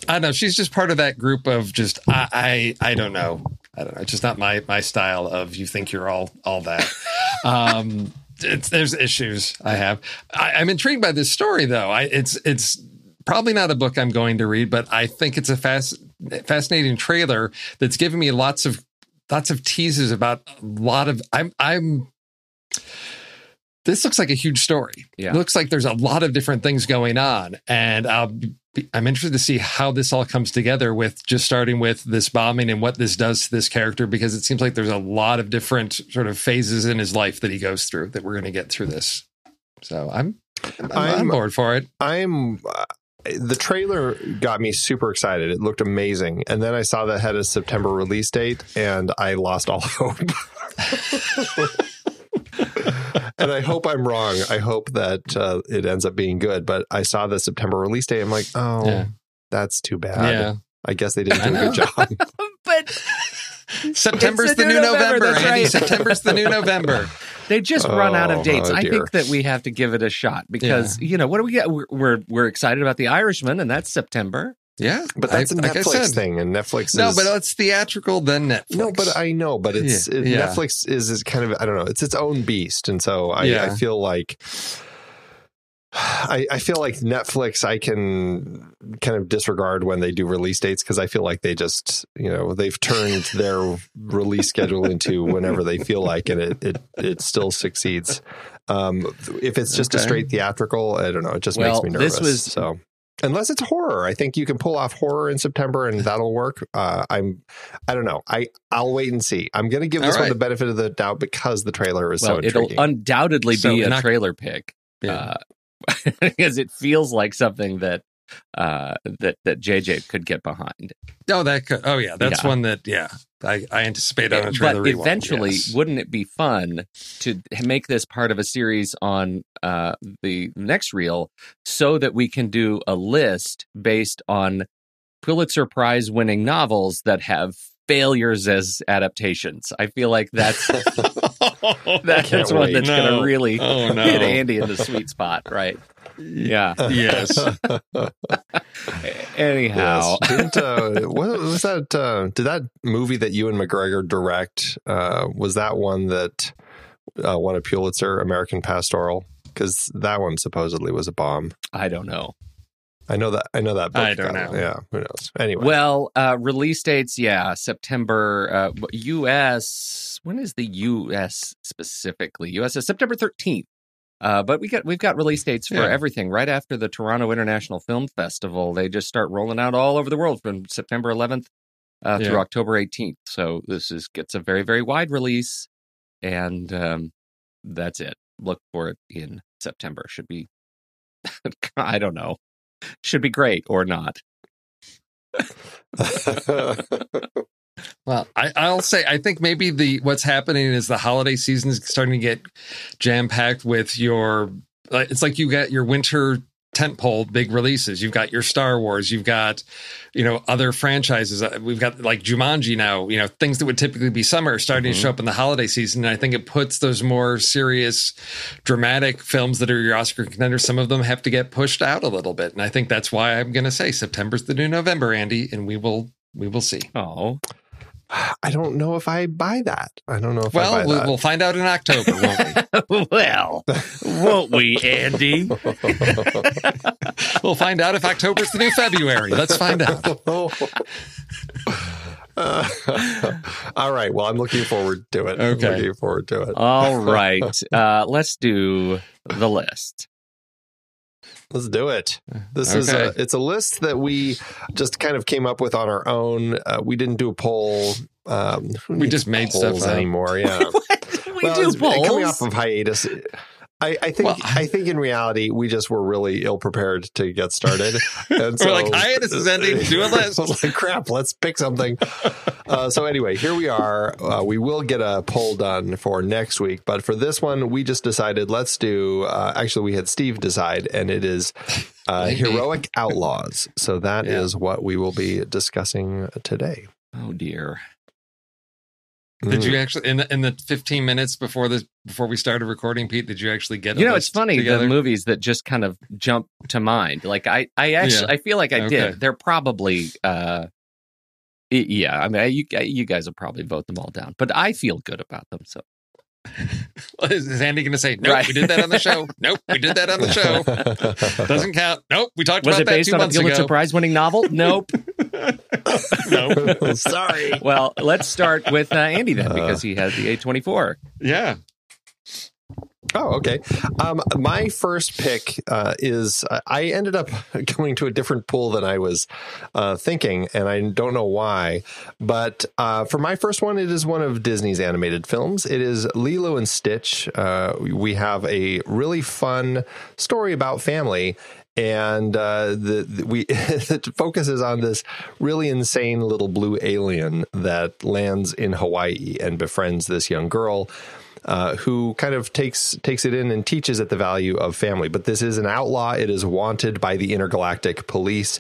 I don't know. She's just part of that group of just I I, I don't know. I don't know. It's just not my my style of you think you're all all that. um, it's, there's issues I have. I, I'm intrigued by this story though. I it's it's probably not a book I'm going to read, but I think it's a fast fascinating trailer that's given me lots of lots of teases about a lot of I'm I'm this looks like a huge story. Yeah. It looks like there's a lot of different things going on. And I'll I'm interested to see how this all comes together with just starting with this bombing and what this does to this character, because it seems like there's a lot of different sort of phases in his life that he goes through that we're going to get through this. So I'm, I'm, I'm I'm- board for it. I'm. Uh, the trailer got me super excited. It looked amazing, and then I saw that had a September release date, and I lost all hope. and I hope I'm wrong. I hope that uh, it ends up being good. But I saw the September release date. I'm like, oh, Yeah. that's too bad. Yeah. I guess they didn't do a good job. but September's It's the, the new new November. November, that's Andy. right. September's the new November. they just run out Oh, of dates. oh, I think that we have to give it a shot because you know what do we get? We're, we're we're excited about the Irishman, and that's September. Yeah. But that's I- a like Netflix said. thing, and Netflix. No, is, but it's theatrical, then Netflix. No, but I know, but it's Yeah, it, yeah. Netflix is, is kind of I don't know, it's its own beast, and so I, Yeah. I feel like I, I feel like Netflix I can kind of disregard when they do release dates because I feel like they just you know they've turned their release schedule into whenever they feel like, and it it, it still succeeds. Um, if it's just a straight theatrical, I don't know, it just Well, makes me nervous. this was- so. Unless it's horror, I think you can pull off horror in September, and that'll work. Uh, I'm, I don't know. I I'll wait and see. I'm going to give this All one the benefit of the doubt because the trailer is well, so it'll undoubtedly So be in a trailer pick Yeah. uh, because it feels like something that uh, that that JJ could get behind. oh, that could, oh yeah, that's Yeah. one that yeah, I, I anticipate on a but trailer. rewind, eventually, yes. wouldn't it be fun to make this part of a series on uh, the next reel so that we can do a list based on Pulitzer Prize winning novels that have failures as adaptations? I feel like that's that's one wait. that's going to really Oh, no. hit Andy in the sweet spot, right? Yeah. yes. Anyhow, Yes. Didn't, uh, what was that? Uh, did that movie that Ewan McGregor direct? Uh, was that one that uh, won a Pulitzer? American Pastoral, because that one supposedly was a bomb. I don't know. I know that. I know that. Book I don't know. Yeah, who knows? Anyway, Well, uh, release dates, yeah, September. Uh, U.S. When is the U.S. specifically? U.S. is September thirteenth. Uh, but we got we've got release dates for Yeah. everything right after the Toronto International Film Festival. They just start rolling out all over the world from September 11th uh, through October 18th. So this is gets a very very wide release, and um, that's it. Look for it in September. Should be, I don't know, should be great or not. Well, I, I'll say I think maybe the what's happening is the holiday season is starting to get jam packed with your. It's like you got your winter tentpole big releases. You've got your Star Wars. You've got you know other franchises. Uh, We've got like Jumanji now. You know things that would typically be summer starting to show up in the holiday season. And I think it puts those more serious, dramatic films that are your Oscar contenders. Some of them have to get pushed out a little bit, and I think that's why I'm going to say September's the new November, Andy, and we will we will see. Oh, I don't know if I buy that. I don't know if I Well, buy we'll, that. we'll find out in October, won't we? well, won't we, Andy? we'll find out if October's the new February. Let's find out. Uh, all right. Well, I'm looking forward to it. I'm Okay. looking forward to it. All right, uh, let's do the list. Let's do it. This is a, it's a list that we just kind of came up with on our own. Uh, we didn't do a poll. Um, We just made stuff polls up. anymore. Yeah, we Well, do it's- polls. coming off of hiatus. I, I think Well, I- think in reality we just were really ill prepared to get started. And We're like, hiatus is ending. Do a list. like, crap, let's pick something. uh, so anyway, here we are. Uh, we will get a poll done for next week, but for this one, we just decided let's do. Uh, actually, we had Steve decide, and it is uh, heroic outlaws. So that is Yeah. what we will be discussing today. oh dear. Did Mm. you actually in the in the 15 minutes before the before we started recording, Pete? Did you actually get? You know, it's funny Together? the movies that just kind of jump to mind. Like I, I actually, Yeah. I feel like I Okay. did. They're probably, uh, yeah, I mean, you you guys will probably vote them all down, but I feel good about them. So Is is Andy going to say, nope, Right. we did that on the show? nope, we did that on the show. Doesn't count. Nope, we talked was about it that based two on a months Pulitzer ago. Prize winning novel? Nope. nope. Sorry. well, let's start with uh, Andy then, because he has the A twenty four. Yeah. Oh, okay. Um, my first pick uh, is uh, I ended up going to a different pool than I was uh, thinking, and I don't know why. But uh, for my first one, it is one of Disney's animated films. It is Lilo and Stitch. Uh, we have a really fun story about family. And uh, the, the we it focuses on this really insane little blue alien that lands in Hawaii and befriends this young girl uh, who kind of takes takes it in and teaches it the value of family. But this is an outlaw. It is wanted by the intergalactic police,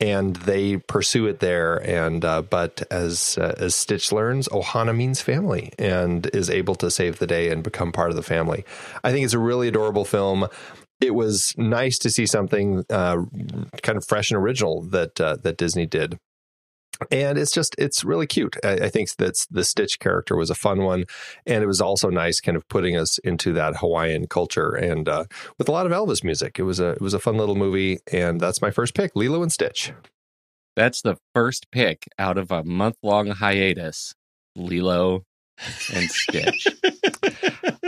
and they pursue it there. And uh, but as uh, as Stitch learns, Ohana means family, and is able to save the day and become part of the family. I think it's a really adorable film. It was nice to see something uh, kind of fresh and original that uh, that Disney did and it's just it's really cute. I, I think that the Stitch character was a fun one, and it was also nice, kind of putting us into that Hawaiian culture and uh, with a lot of Elvis music. It was a it was a fun little movie, and that's my first pick, Lilo and Stitch. That's the first pick out of a month long hiatus. Lilo and Stitch.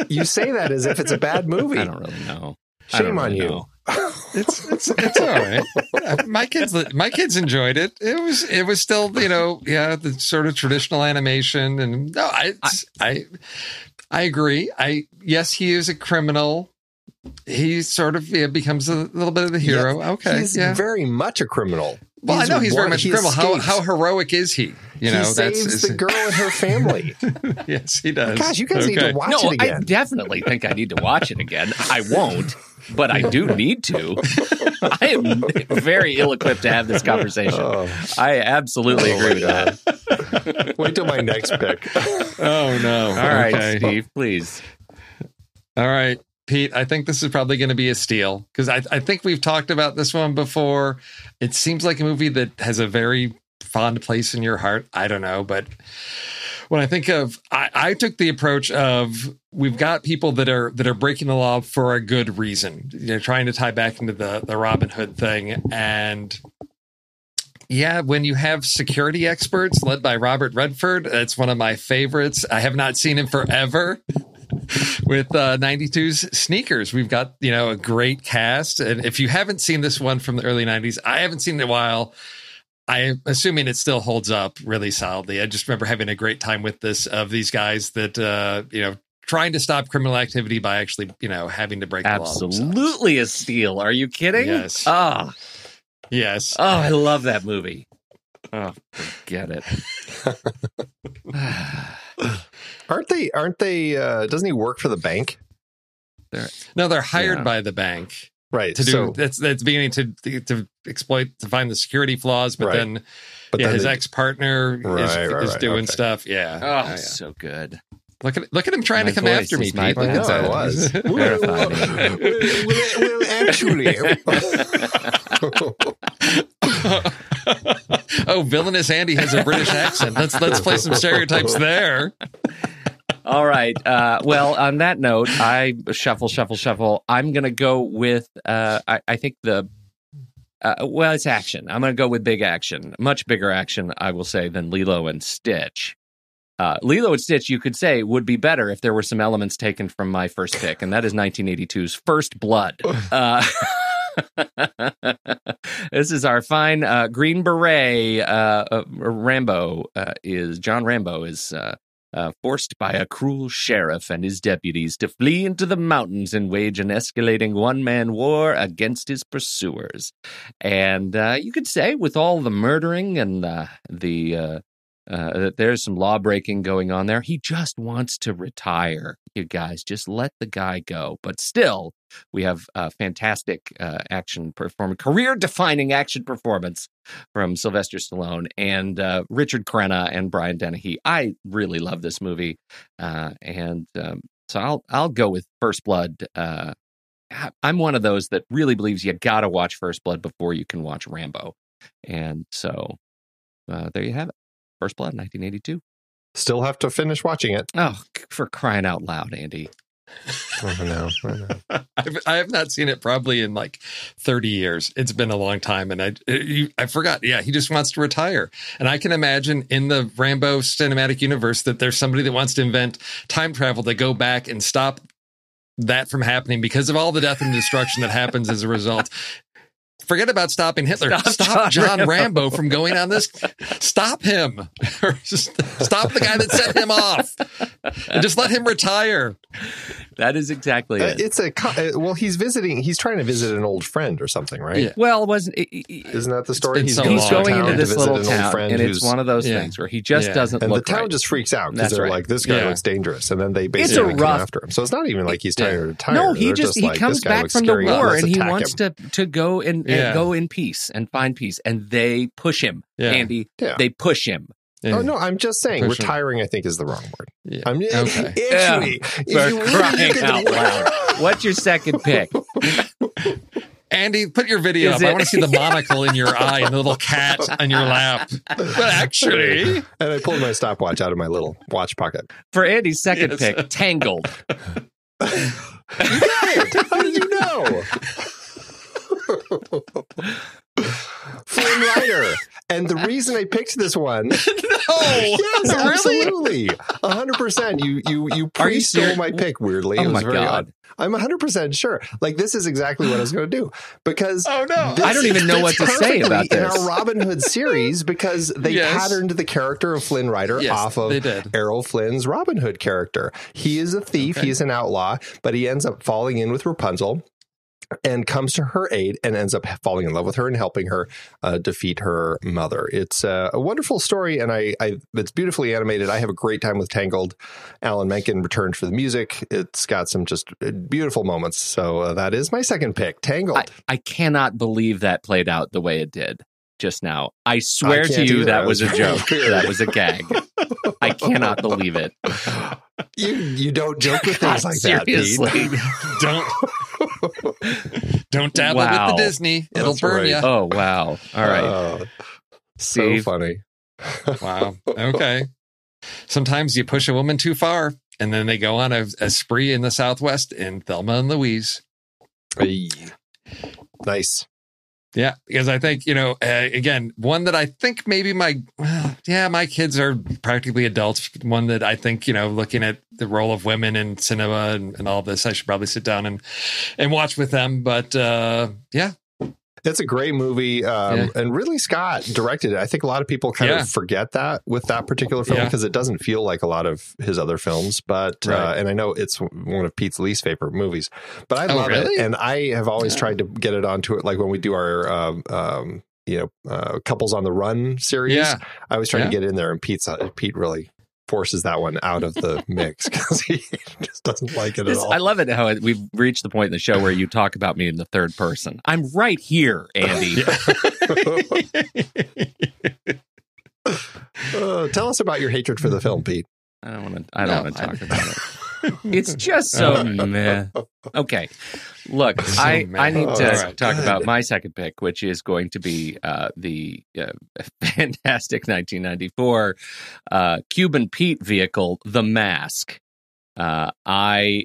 You say that as if it's a bad movie. I don't really know. I don't Shame on really you. know. It's it's it's all right. My kids my kids enjoyed it. It was it was still you know yeah the sort of traditional animation and no I I I agree. I yes he is a criminal. He sort of yeah, becomes a little bit of the hero. okay, he's yeah. very much a criminal. Well, I know he's very one- much a he criminal. How how heroic is he? You know, he that's saves is- the girl and her family. yes, he does. Gosh, you guys need to watch no, it I definitely think I need to watch it again. I won't, but I do need to. I am very ill equipped to have this conversation. Oh. I absolutely oh, agree with that. Wait till my next pick. Oh no! All right, Okay. Steve, please. All right, Pete, I think this is probably going to be a steal because I, I think we've talked about this one before. It seems like a movie that has a very fond place in your heart. I don't know, but when I think of, I, I took the approach of we've got people that are that are breaking the law for a good reason. Know, trying to tie back into the the Robin Hood thing and. Yeah, when you have security experts led by Robert Redford, that's one of my favorites. I have not seen him forever with uh, 92's sneakers. We've got, you know, a great cast. And if you haven't seen this one from the early 90s, I haven't seen it in a while. I'm assuming it still holds up really solidly. I just remember having a great time with this of these guys that, uh, you know, trying to stop criminal activity by actually, you know, having to break the law. Absolutely a steal. Are you kidding? Yes. Oh, Yes. oh, I love that movie. Oh, forget it. Aren't they? Aren't they? Uh, doesn't he work for the bank? No, they're hired Yeah. by the bank Right. to do so, that's that's beginning to to exploit to find the security flaws, but Right. then but yeah, then his they- ex partner is, Right, right, is right, doing okay. stuff. Yeah. Oh, Oh, yeah. so good. Look at look at him trying My to come after me, is my Pete. Look I at know, that. I was. Verify me. well, well, actually, oh, villainous Andy has a British accent. Let's let's play some stereotypes there. All right. Uh, well, on that note, I shuffle, shuffle, shuffle. I'm going to go with, uh, I, I think the, uh, well, it's action. I'm going to go with big action, much bigger action, I will say, than Lilo and Stitch. Uh, Lilo and Stitch, you could say, would be better if there were some elements taken from my first pick, and that is 1982's First Blood. Uh, this is our fine uh, Green Beret. Uh, uh, Rambo uh, is John Rambo is uh, uh, forced by a cruel sheriff and his deputies to flee into the mountains and wage an escalating one man war against his pursuers. And uh, you could say, with all the murdering and uh, the. Uh, that there's some law breaking going on there. He just wants to retire. You guys, just let the guy go. But still, we have a fantastic uh, action performance, career defining action performance from Sylvester Stallone and uh, Richard Crenna and Brian Dennehy. I really love this movie, uh, and um, so I'll I'll go with First Blood. Uh, I'm one of those that really believes you got to watch First Blood before you can watch Rambo, and so there you have it. First Blood, 1982. Still have to finish watching it. Oh, for crying out loud, Andy! Oh, no, I know. I've, I have not seen it probably in like 30 years. It's been a long time. And I, uh, you- I forgot. Yeah, he just wants to retire. And I can imagine in the Rambo cinematic universe that there's somebody that wants to invent time travel to go back and stop that from happening because of all the death and destruction that happens as a result. Forget about stopping Hitler. Stop Stop, John John, Rambo. from going on this. Stop him. Stop the guy that set him off. And just let him retire. That is exactly Uh, it. it's a uh, well. He's visiting. He's trying to visit an old friend or something, right? Yeah. well, it wasn't. It, it- Isn't that the story? been he's so goes going into to this visit little town, and it's one of those Yeah. things where he just Yeah. doesn't and the town right. just freaks out because they're right. like, "This guy Yeah. looks dangerous," and then they a basically come rough- after him. So it's not even like he's trying to retire. No, he They're just, he like, comes back from the war and he wants to to go and, go in peace and find peace, and they push him. Yeah. Andy, they push him. Oh, yeah. Oh no, I'm just saying Push him. retiring. I think is the wrong word. Yeah. I'm Okay. actually. if For you crying look out loud! What's your second pick? Andy, put your video Is up. I want to see the monocle in your eye and the little cat on your lap. But actually, And I pulled my stopwatch out of my little watch pocket. For Andy's second Yes. pick, Tangled. How did you know? Flynn Rider. And the reason I picked this one, no. yes, absolutely, hundred percent. You you you pre stole my pick. Weirdly, Oh it was my very God. odd. I'm hundred percent sure. Like this is exactly what I was going to do because Oh, no. this I don't even know what to say about in this. our Robin Hood series because they Yes. patterned the character of Flynn Rider Yes, off of. Errol Flynn's Robin Hood character. He is a thief, Okay. he is an outlaw, but he ends up falling in with Rapunzel and comes to her aid and ends up falling in love with her and helping her uh, defeat her mother. It's uh, a wonderful story, and I, I it's beautifully animated. I have a great time with Tangled. Alan Menken returned for the music. It's got some just uh, beautiful moments. So uh, that is my second pick, Tangled. I, I cannot believe that played out the way it did just now. I swear to you either. that I was a joke. that was a gag. I cannot believe it. you you don't joke with God, things like that, seriously. Pete. Don't don't dabble Wow. with the Disney. It'll That's burn right. you. Oh wow! All right, Oh, so funny. Wow. Okay. Sometimes you push a woman too far, and then they go on a, a spree in the Southwest in Thelma and Louise. Hey. Nice. Yeah, because I think you know, uh, again, one that I think maybe my, well, yeah, my kids are practically adults. One that I think you know, looking at the role of women in cinema and, and all this, I should probably sit down and and watch with them. But uh, yeah, It's a great movie, um, Yeah. and Ridley Scott directed it. I think a lot of people kind Yeah. of forget that with that particular film Yeah. because it doesn't feel like a lot of his other films. But uh, and I know it's one of Pete's least favorite movies, but I Oh, love really? it, and I have always Yeah. tried to get it onto it. Like when we do our um, um, you know uh, couples on the run series, yeah, I was trying Yeah. to get in there, and Pete's uh, Pete really forces that one out of the mix because he just doesn't like it This- at all. I love it how it, we've reached the point in the show where you talk about me in the third person. I'm right here, Andy. Uh, tell us about your hatred for the film, Pete. I don't want to. I don't No, want to I- talk about it. It's just so meh. Okay, look, So I meh. I need Oh, to right. talk about my second pick, which is going to be uh, the uh, fantastic 1994 uh, Cuban Pete vehicle, The Mask. Uh, I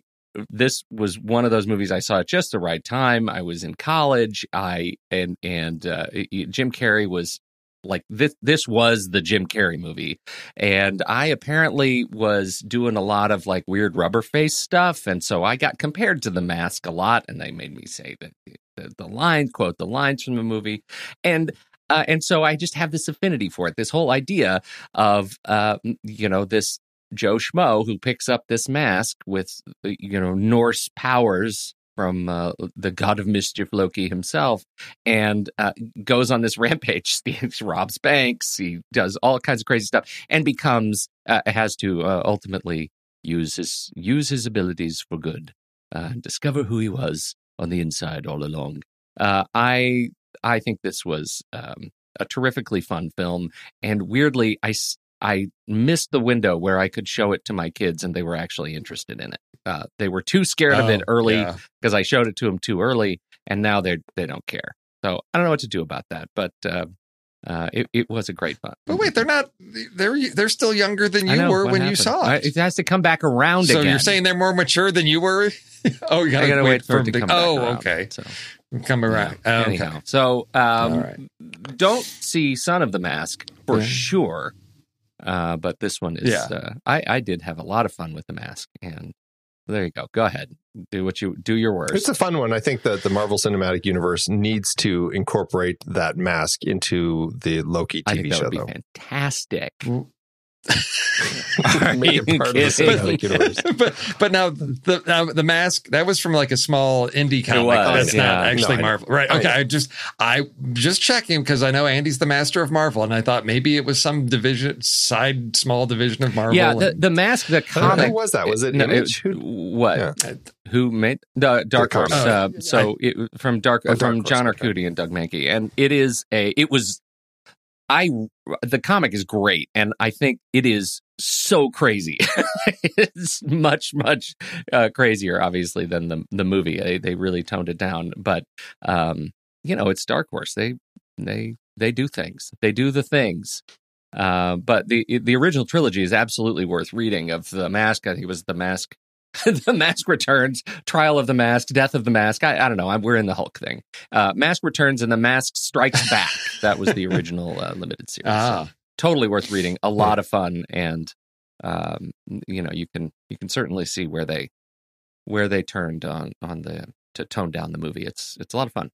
this was one of those movies I saw at just the right time. I was in college. I and and uh, Jim Carrey was like this. This was the Jim Carrey movie, and I apparently was doing a lot of like weird rubber face stuff, and so I got compared to the Mask a lot, and they made me say the the, the line quote the lines from the movie, and. Uh, and so I just have this affinity for it. This whole idea of, uh, you know, this Joe Schmo who picks up this mask with uh, you know Norse powers from uh, the god of mischief Loki himself, and uh, goes on this rampage. He robs banks, he does all kinds of crazy stuff, and becomes uh, has to uh, ultimately use his use his abilities for good, uh, discover who he was on the inside all along. Uh, I I think this was um, a terrifically fun film, and weirdly, I I missed the window where I could show it to my kids and they were actually interested in it. Uh, they were too scared of it Oh, early yeah. because I showed it to them too early, and now they they don't care. So I don't know what to do about that. But uh, uh, it, it was a great fun. But wait, they're not. They're they're still younger than you know, were when you saw it. It has to come back around so again. you're saying they're more mature than you were? oh, you I gotta wait, for it to come back Oh, around. okay. So, Come around. yeah. Oh, okay. Anyhow, so um, right. don't see Son of the Mask for Yeah. sure. Uh, but this one is. Yeah. Uh, I I did have a lot of fun with the mask, and there you go. Go ahead, do what you do. Your worst. It's a fun one. I think that the Marvel Cinematic Universe needs to incorporate that mask into the Loki I TV think that show, would be though. fantastic. Mm. Make it part of the universe. but but now the now the mask that was from like a small indie comic. was, That's yeah. not actually No, Marvel, right? Okay, know. I, just I just checking because I know Andy's the master of Marvel, and I thought maybe it was some division side small division of Marvel. yeah, the, and- the mask, the comic. Who was that? Was it no, Image? it- Who- what? Yeah. Who made the Dark Dark Horse? Horse. Uh, Oh, so it, from Dark Oh, Dark from Horse, John okay. Arcudi and Doug Mahnke, and it is a. It was. I the comic is great, and I think it is so crazy. it's much much uh, crazier, obviously, than the the movie. They, they really toned it down, but um, you know, it's Dark Horse. They they they do things. They do the things. Uh, but the the original trilogy is absolutely worth reading. Of the Mask, I think it was the Mask, the Mask Returns, Trial of the Mask, Death of the Mask. I, I don't know. I'm, we're in the Hulk thing. Uh, Mask Returns and the Mask Strikes Back. that was the original uh, limited series. Ah. So totally worth reading. A lot of fun, and um, you know you can you can certainly see where they where they turned on on the to tone down the movie. It's it's a lot of fun.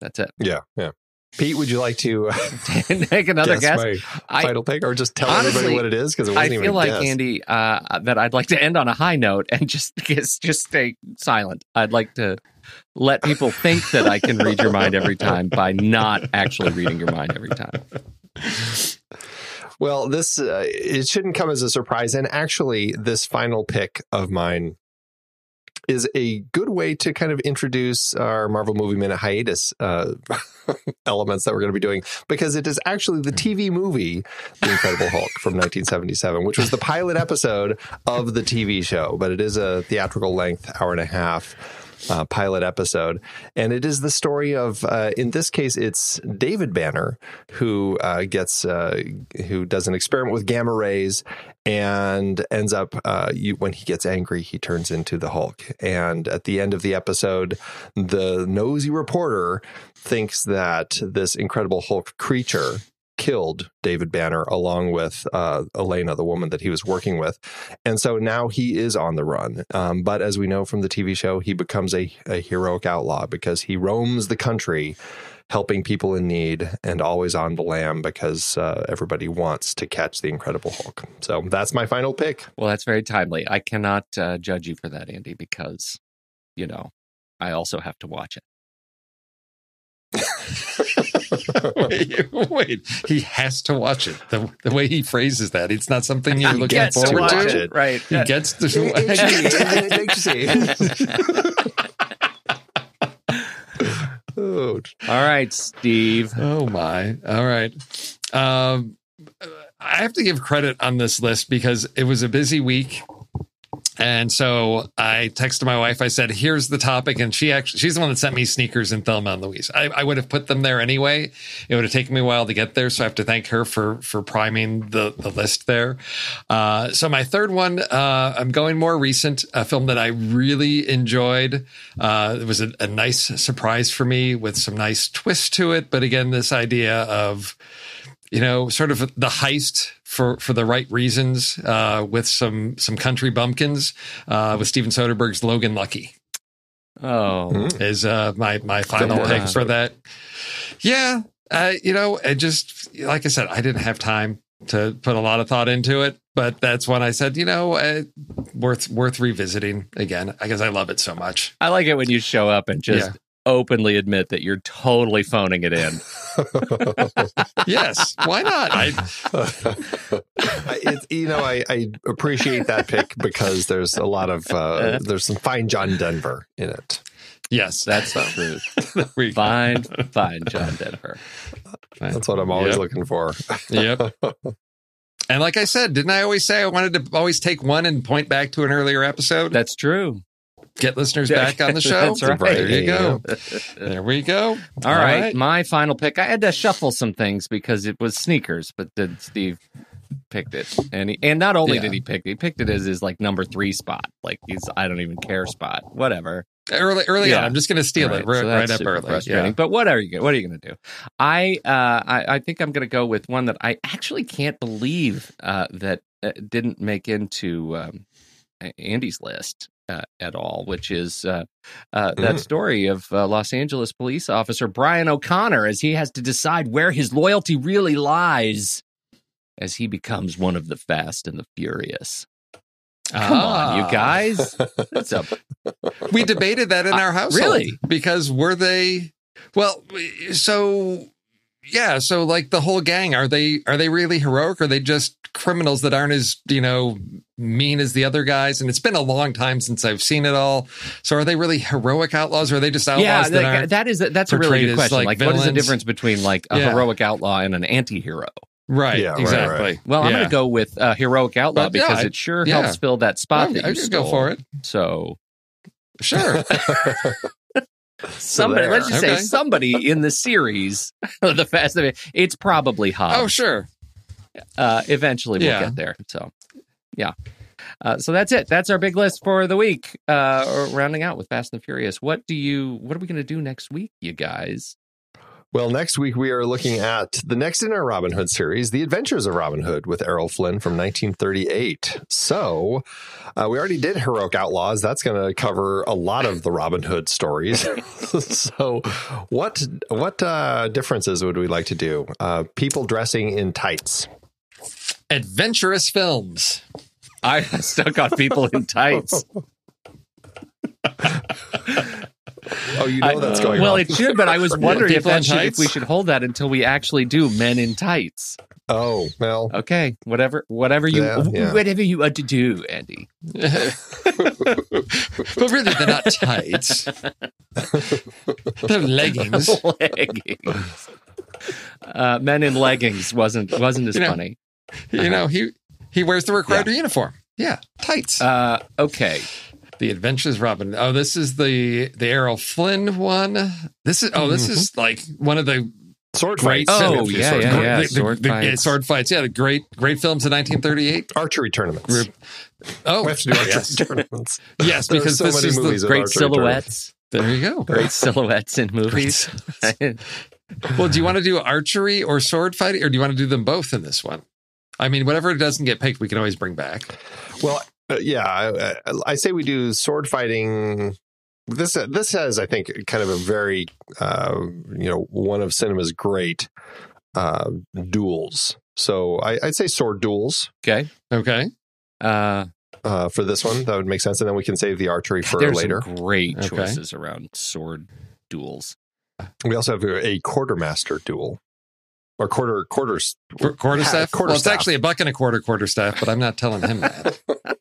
That's it. Yeah, yeah. Pete, would you like to uh, Take another guess guess. my I- final pick, or just tell Honestly, everybody what it is? Because it I wasn't feel even a like guess. Andy uh, that I'd like to end on a high note and just just just stay silent. I'd like to let people think that I can read your mind every time by not actually reading your mind every time. Well, this uh, it shouldn't come as a surprise, and actually, this final pick of mine is a good way to kind of introduce our Marvel Movie Minute hiatus uh, elements that we're going to be doing because it is actually the TV movie The Incredible Hulk from 1977, which was the pilot episode of the TV show, but it is a theatrical length hour and a half. Uh, pilot episode, and it is the story of, uh, in this case, it's David Banner who uh, gets uh, who does an experiment with gamma rays and ends up uh, you, when he gets angry, he turns into the Hulk. And at the end of the episode, the nosy reporter thinks that this Incredible Hulk creature killed David Banner along with uh, Elena, the woman that he was working with. And so now he is on the run. Um, but as we know from the TV show, he becomes a, a heroic outlaw because he roams the country helping people in need and always on the lam because uh, everybody wants to catch the Incredible Hulk. So that's my final pick. Well, that's very timely. I cannot uh, judge you for that, Andy, because you know I also have to watch it. wait, wait, he has to watch it. The, the way he phrases that, it's not something you're He looking gets to forward watch to. it, right? He gets to. oh, All right, Steve. Oh my! All right. Um, I have to give credit on this list because it was a busy week. And so I texted my wife. I said, "Here's the topic," and she actually she's the one that sent me sneakers and Thelma and Louise. I, I would have put them there anyway. It would have taken me a while to get there, so I have to thank her for for priming the the list there. Uh, so my third one, uh, I'm going more recent. A film that I really enjoyed. Uh, it was a, a nice surprise for me with some nice twist to it. But again, this idea of you know, sort of the heist for for the right reasons, uh, with some some country bumpkins, uh, with Steven Soderbergh's Logan Lucky Oh, Hmm. is uh, my my final pick episode. for that. Yeah, uh, you know, it just like I said, I didn't have time to put a lot of thought into it, but that's when I said, you know, uh, worth worth revisiting again because I love it so much. I like it when you show up and just Yeah. Openly admit that you're totally phoning it in. Yes, why not? I, it's, you know, I, I appreciate that pick because there's a lot of uh, there's some fine John Denver in it. yes, That's the truth. there we go. Fine, fine, John Denver. That's what I'm always Yep. looking for. Yep. And like I said, didn't I always say I wanted to always take one and point back to an earlier episode? That's true. Get listeners back on the show. That's right. There you go. There we go. All right, my final pick. I had to shuffle some things because it was sneakers, but then Steve picked it, and he, and not only Yeah. did he pick it, he picked it as his like number three spot, like he's I don't even care spot, whatever. Early, early Yeah. on. I'm just going to steal Right, it right, so right up early. Yeah. but what are you? gonna- What are you going to do? I, uh, I I think I'm going to go with one that I actually can't believe uh, that uh, didn't make into um, Andy's list. Uh, at all, which is uh, uh, that Mhm. story of uh, Los Angeles police officer Brian O'Connor as he has to decide where his loyalty really lies as he becomes one of the Fast and the Furious. Come on, you Ah. guys! That's a we debated that in our house. really? Because were they well so yeah, so like the whole gang, are they are they really heroic? Or are they just criminals that aren't as, you know, mean as the other guys? And it's been a long time since I've seen it all. So are they really heroic outlaws or are they just outlaws yeah, that like, that is that's a really portrayed good as, question. like, Like, what is the difference between like a Yeah. heroic outlaw and an anti-hero? right? Yeah, exactly. right. Well, I'm Yeah. going to go with uh, heroic outlaw But, because I- it sure yeah. helps fill that spot I'm- that I you could stole. go for it. So Sure. somebody, let's just say somebody in the series, of the Fast and it's probably Hobbs. oh, sure. uh, eventually we'll Yeah. get there. So, yeah. Uh, so that's it. That's our big list for the week. Uh, rounding out with Fast and Furious. What do you? What are we going to do next week, you guys? Well, next week we are looking at the next in our Robin Hood series, The Adventures of Robin Hood with Errol Flynn from 1938. So, uh, we already did Heroic Outlaws. That's going to cover a lot of the Robin Hood stories. so, what what uh, differences would we like to do? Uh, people dressing in tights. Adventurous films. I stuck on people in tights. Oh, you know I- that's going well, on. it should, but I was wondering if that should, if we should hold that until we actually do Men in Tights. oh, well, Okay, whatever, whatever you, Yeah, yeah. whatever you want to do, Andy. but really, they're not tights. they're leggings. leggings. Uh, Men in leggings wasn't wasn't as You know, funny. You know, he he wears the required uniform. Yeah, tights. Uh, okay, the Adventures of Robin. Oh, this is the the Errol Flynn one. This is oh, this mm-hmm. is like one of the sword great. fights. Oh, Sword yeah, fights. yeah, yeah. the- the- sword the- yeah, fights. sword fights. Yeah, the great great films in 1938. Archery tournaments. Group. Oh, We have to do archery yes, tournaments. yes, There because so this many is movies the great silhouettes. there you go. Great silhouettes in movies. Well, do you want to do archery or sword fighting, or do you want to do them both in this one? I mean, whatever doesn't get picked, we can always bring back. Well, uh, yeah, I, I say we do sword fighting. This uh, this has, I think, kind of a very, uh, you know, one of cinema's great uh, duels. So I, I'd say sword duels okay. Okay. Uh, uh, for this one. That would make sense, and then we can save the archery for there's later. some great Okay. choices around sword duels. We also have a quartermaster duel, or quarter quarters. Qu- Quarter Ha- staff. quarter well, it's actually a buck and a quarter quarter staff, but I'm not telling him that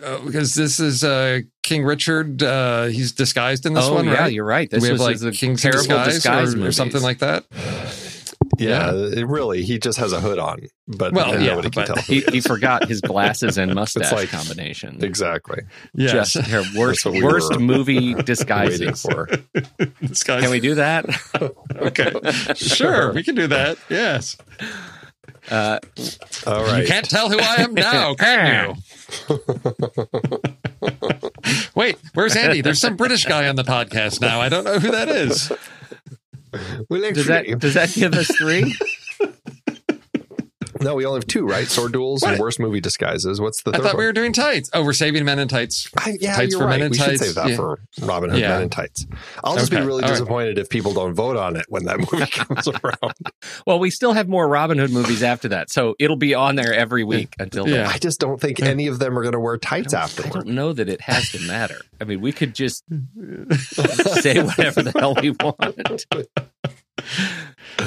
Uh, because this is uh, King Richard. Uh, he's disguised in this oh one, yeah, right? you're right. This we was have like a King's in terrible disguise, disguise, or, or something like that. Yeah, it really, he just has a hood on, but Well, yeah, nobody can but- tell. He, he forgot his glasses and mustache like- combination. exactly Yes. Just her worst we worst movie waiting disguises. for. disguise. Can we do that? Okay, sure, we can do that. Yes. Uh, All right. You can't tell who I am now, can you? Wait, where's Andy? There's some British guy on the podcast now. I don't know who that is. Well, does that does that give us three? No, we only have two, right? Sword duels and worst movie disguises. What's the I third thought one? we were doing tights. Oh, we're saving men in tights. I, yeah, Tights you're for Men right. in We should save that Yeah. for Robin Hood Yeah. Men in Tights. I'll just Okay. be really All right. disappointed if people don't vote on it when that movie comes around. Well, we still have more Robin Hood movies after that, so it'll be on there every week until then. Yeah. I just don't think any of them are going to wear tights I afterward. I don't know that it has to matter. I mean, we could just say whatever the hell we want.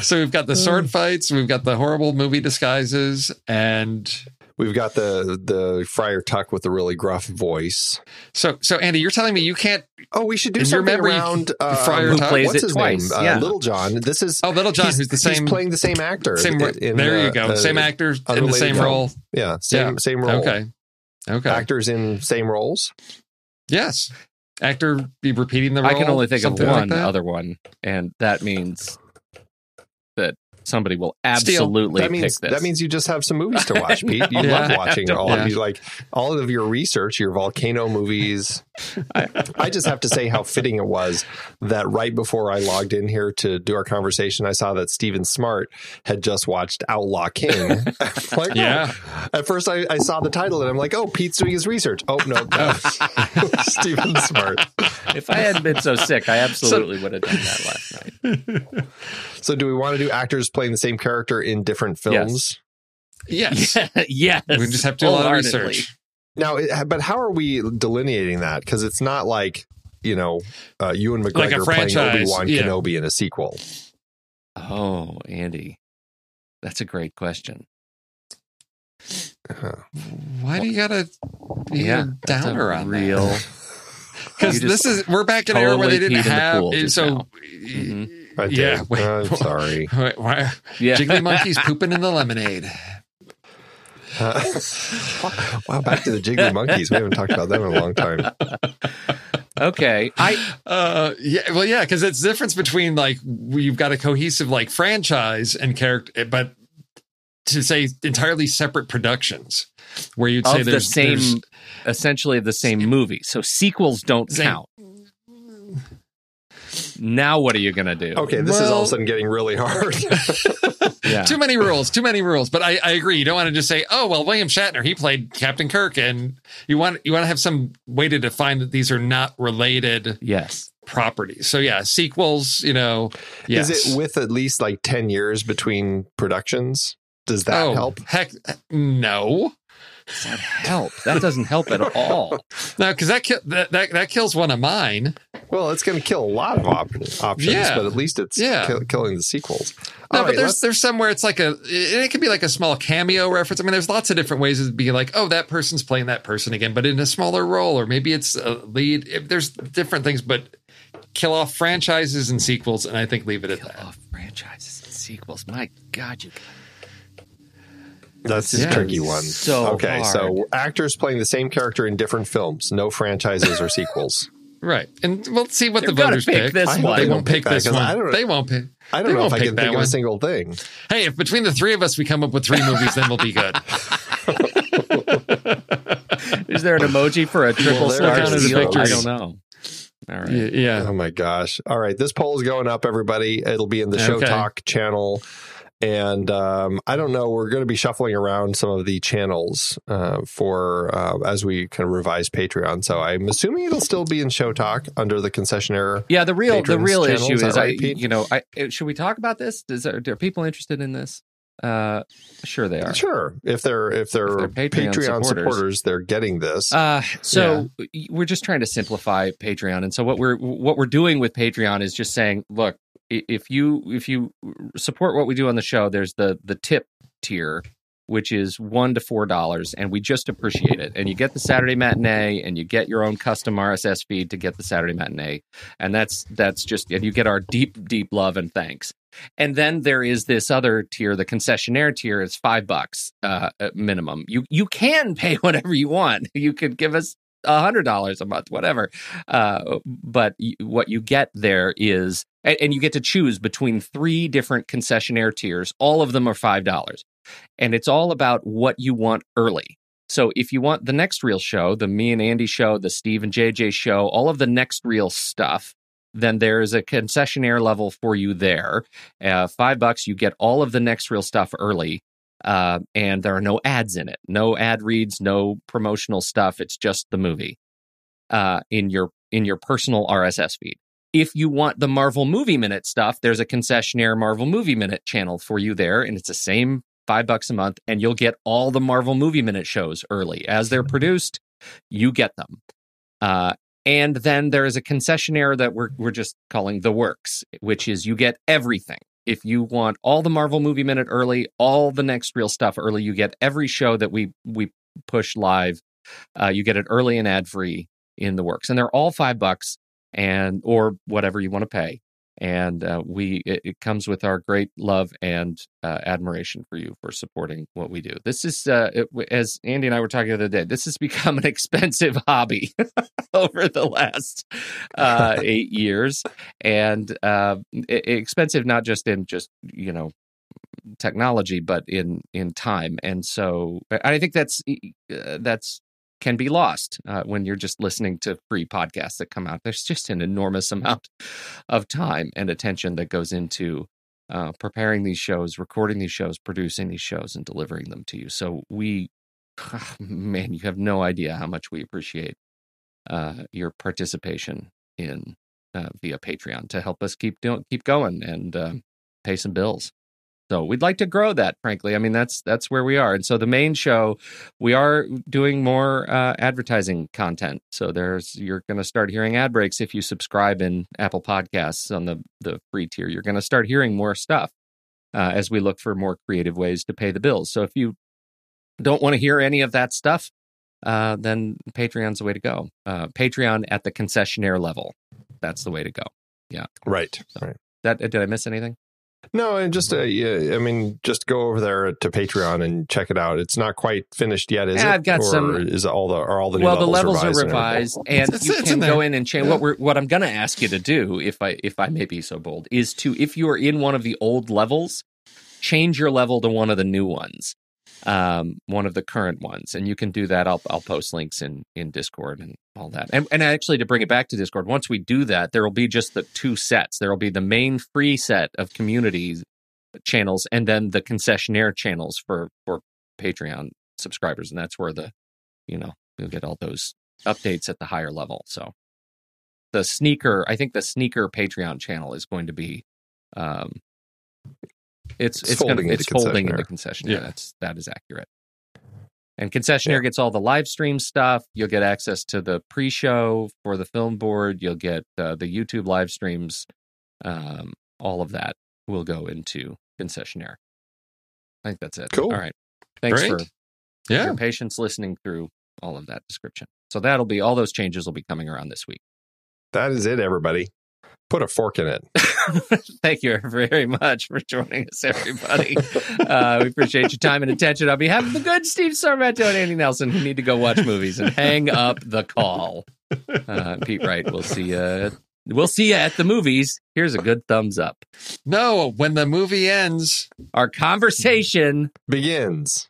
So we've got the sword fights, we've got the horrible movie disguises, and We've got the the Friar Tuck with the really gruff voice. so so Andy, you're telling me you can't. Oh, we should do In your something memory, around uh, Friar who Tuck- plays What's it his twice. name? Uh, Little John. This is Oh, Little John, he's, who's the he's same playing the same actor. same. in, there uh, you go, uh, same actor in the same film. role. Yeah, same Yeah. same role. Okay, okay. Actors in same roles. Yes. Actor be repeating the role. I can only think of something like one other one, and that means that somebody will Steal. absolutely that means pick this. that means you just have some movies to watch, Pete. You Yeah. love watching all Yeah. of you like all of your research, your volcano movies. I, I just have to say how fitting it was that right before I logged in here to do our conversation, I saw that Steven Smart had just watched Outlaw King. Like, Yeah. oh. At first, I, I saw the title and I'm like, oh, Pete's doing his research. Oh no, no. Steven Smart. if I hadn't been so sick, I absolutely would have done that last night. So, do we want to do actors playing the same character in different films? Yes. yes, We just have to do a lot of research. Now, but how are we delineating that? Because it's not like you know, uh, Ewan McGregor Like playing franchise, Obi Wan yeah. Kenobi in a sequel. Oh, Andy, that's a great question. Uh, Why do you gotta be yeah, a that's a downer on real. that? Because this is we're back in an era where they didn't peed in the have pool just so. now. I did. Yeah, wait, I'm sorry. Why- why- Yeah, Jiggly monkeys pooping in the lemonade. Uh, wow, back to the Jiggly Monkeys. We haven't talked about them in a long time. okay. I Uh, yeah, well, yeah, because it's the difference between like you've got a cohesive like franchise and character, but to say entirely separate productions where you'd say of the there's same, there's- essentially the same movie. So sequels don't Same- count. Now what are you gonna do? Okay, this is all of a sudden getting really hard. Yeah. Too many rules, too many rules. But I, I agree. You don't want to just say, "Oh, well, William Shatner, he played Captain Kirk," and you want you want to have some way to define that these are not related Yes. properties. So yeah, sequels. You know, yes. Is it with at least like 10 years between productions? Does that oh, help? Heck, uh, no, Does that help? That doesn't help at all. no, because that, ki- that that that kills one of mine. Well, it's going to kill a lot of op- options, Yeah. but at least it's Yeah. kill- killing the sequels. No, All but right, there's let's- there's somewhere it's like a it, it could be like a small cameo reference. I mean, there's lots of different ways to be like, oh, that person's playing that person again, but in a smaller role, or maybe it's a lead. If there's different things, but kill off franchises and sequels, and I think leave it at that. Oh, franchises and sequels. My God, you That's Yeah. a tricky one. So okay, hard. so actors playing the same character in different films, no franchises or sequels. Right, and we'll see what They're the voters pick pick. this I one. They they won't pick pick that, this 'cause one. I don't- they won't pick. I don't They know if I can that think of a single thing. Hey, if between the three of us we come up with three movies, then we'll be good. Is there an emoji for a triple there star it is. seal? I don't know. All right. Yeah, yeah. Oh my gosh. All right. This poll is going up, everybody. It'll be in the Show Okay. Talk channel. And um, I don't know. We're going to be shuffling around some of the channels uh, for uh, as we kind of revise Patreon. So I'm assuming it'll still be in Show Talk under the concessionaire. Yeah, the real the real channel, issue is is, I Pete? you know, I uh, should we talk about this? Is there, are people interested in this? Uh, sure they are. Sure, if they're if they're, If they're Patreon Patreon, supporters. supporters. they're getting this. Uh, so we're just trying to simplify Patreon, and so what we're what we're doing with Patreon is just saying, look, if you if you support what we do on the show, there's the the tip tier, which is one to four dollars, and we just appreciate it. And you get the Saturday matinee, and you get your own custom RSS feed to get the Saturday matinee, and that's that's just and you get our deep deep love and thanks. And then there is this other tier, the concessionaire tier is five bucks uh, minimum. You you can pay whatever you want. You could give us a hundred dollars a month, whatever. Uh, but y- what you get there is, and, and you get to choose between three different concessionaire tiers. All of them are five dollars, and it's all about what you want early. So if you want the Next Reel show, the me and Andy show, the Steve and JJ show, all of the Next Reel stuff, then there's a concessionaire level for you there. Uh, five bucks, you get all of the Next Reel stuff early. Uh, and there are no ads in it, no ad reads, no promotional stuff. It's just the movie uh, in your in your personal RSS feed. If you want the Marvel Movie Minute stuff, there's a concessionaire Marvel Movie Minute channel for you there, and it's the same five bucks a month, and you'll get all the Marvel Movie Minute shows early as they're produced. You get them. Uh, and then there is a concessionaire that we're we're just calling the Works, which is you get everything. If you want all the Marvel Movie Minute early, all the Next Reel stuff early, you get every show that we we push live. Uh, you get it early and ad free in the Works, and they're all five bucks and or whatever you want to pay. And uh, we it, it comes with our great love and uh, admiration for you for supporting what we do. This is uh, it, as Andy and I were talking the other day. This has become an expensive hobby over the last uh, eight years, and uh, expensive not just in just you know technology, but in in time. And so I think that's uh, that's can be lost uh, when you're just listening to free podcasts that come out. There's just an enormous amount of time and attention that goes into uh, preparing these shows, recording these shows, producing these shows, and delivering them to you. So we, man, you have no idea how much we appreciate uh, your participation in uh, via Patreon to help us keep doing, keep going, and uh, pay some bills. So we'd like to grow that, frankly. I mean, that's that's where we are. And so the main show, we are doing more uh, advertising content. So there's you're going to start hearing ad breaks if you subscribe in Apple Podcasts on the the free tier. You're going to start hearing more stuff uh, as we look for more creative ways to pay the bills. So if you don't want to hear any of that stuff, uh, then Patreon's the way to go. Uh, Patreon at the concessionaire level, that's the way to go. Yeah. Right. So- Right. That did I miss anything? No, and just uh, yeah, I mean, just go over there to Patreon and check it out. It's not quite finished yet, is Yeah, it? I've got or some- Is all the are all the new well, the levels levels are revised? and and It's- you it's can go in and change. Yeah. What we're what I'm going to ask you to do, if I if I may be so bold, is to if you are in one of the old levels, change your level to one of the new ones, um, one of the current ones, and you can do that. I'll I'll post links in in Discord and all that. And and actually, to bring it back to Discord, once we do that, there will be just the two sets. There will be the main free set of communities channels, and then the concessionaire channels for for Patreon subscribers, and that's where the you know you'll get all those updates at the higher level. So the sneaker, I think the sneaker Patreon channel is going to be, um, it's It's it's, gonna, folding into it's folding into concessionaire. concessionaire. Yeah. That's that is accurate. And concessionaire gets all the live stream stuff. You'll get access to the pre-show for the film board. You'll get uh, the YouTube live streams. Um, all of that will go into concessionaire. I think that's it. Cool. All right. Thanks Great. for Yeah. your patience listening through all of that description. So that'll be all those changes will be coming around this week. That is it, everybody. Put a fork in it. Thank you very much for joining us, everybody. uh, we appreciate your time and attention. On behalf of the good Steve Sarmento and Andy Nelson, who need to go watch movies and hang up the call. Uh, Pete Wright, we'll see you. We'll see you at the movies. Here's a good thumbs up. No, when the movie ends, Our conversation Begins.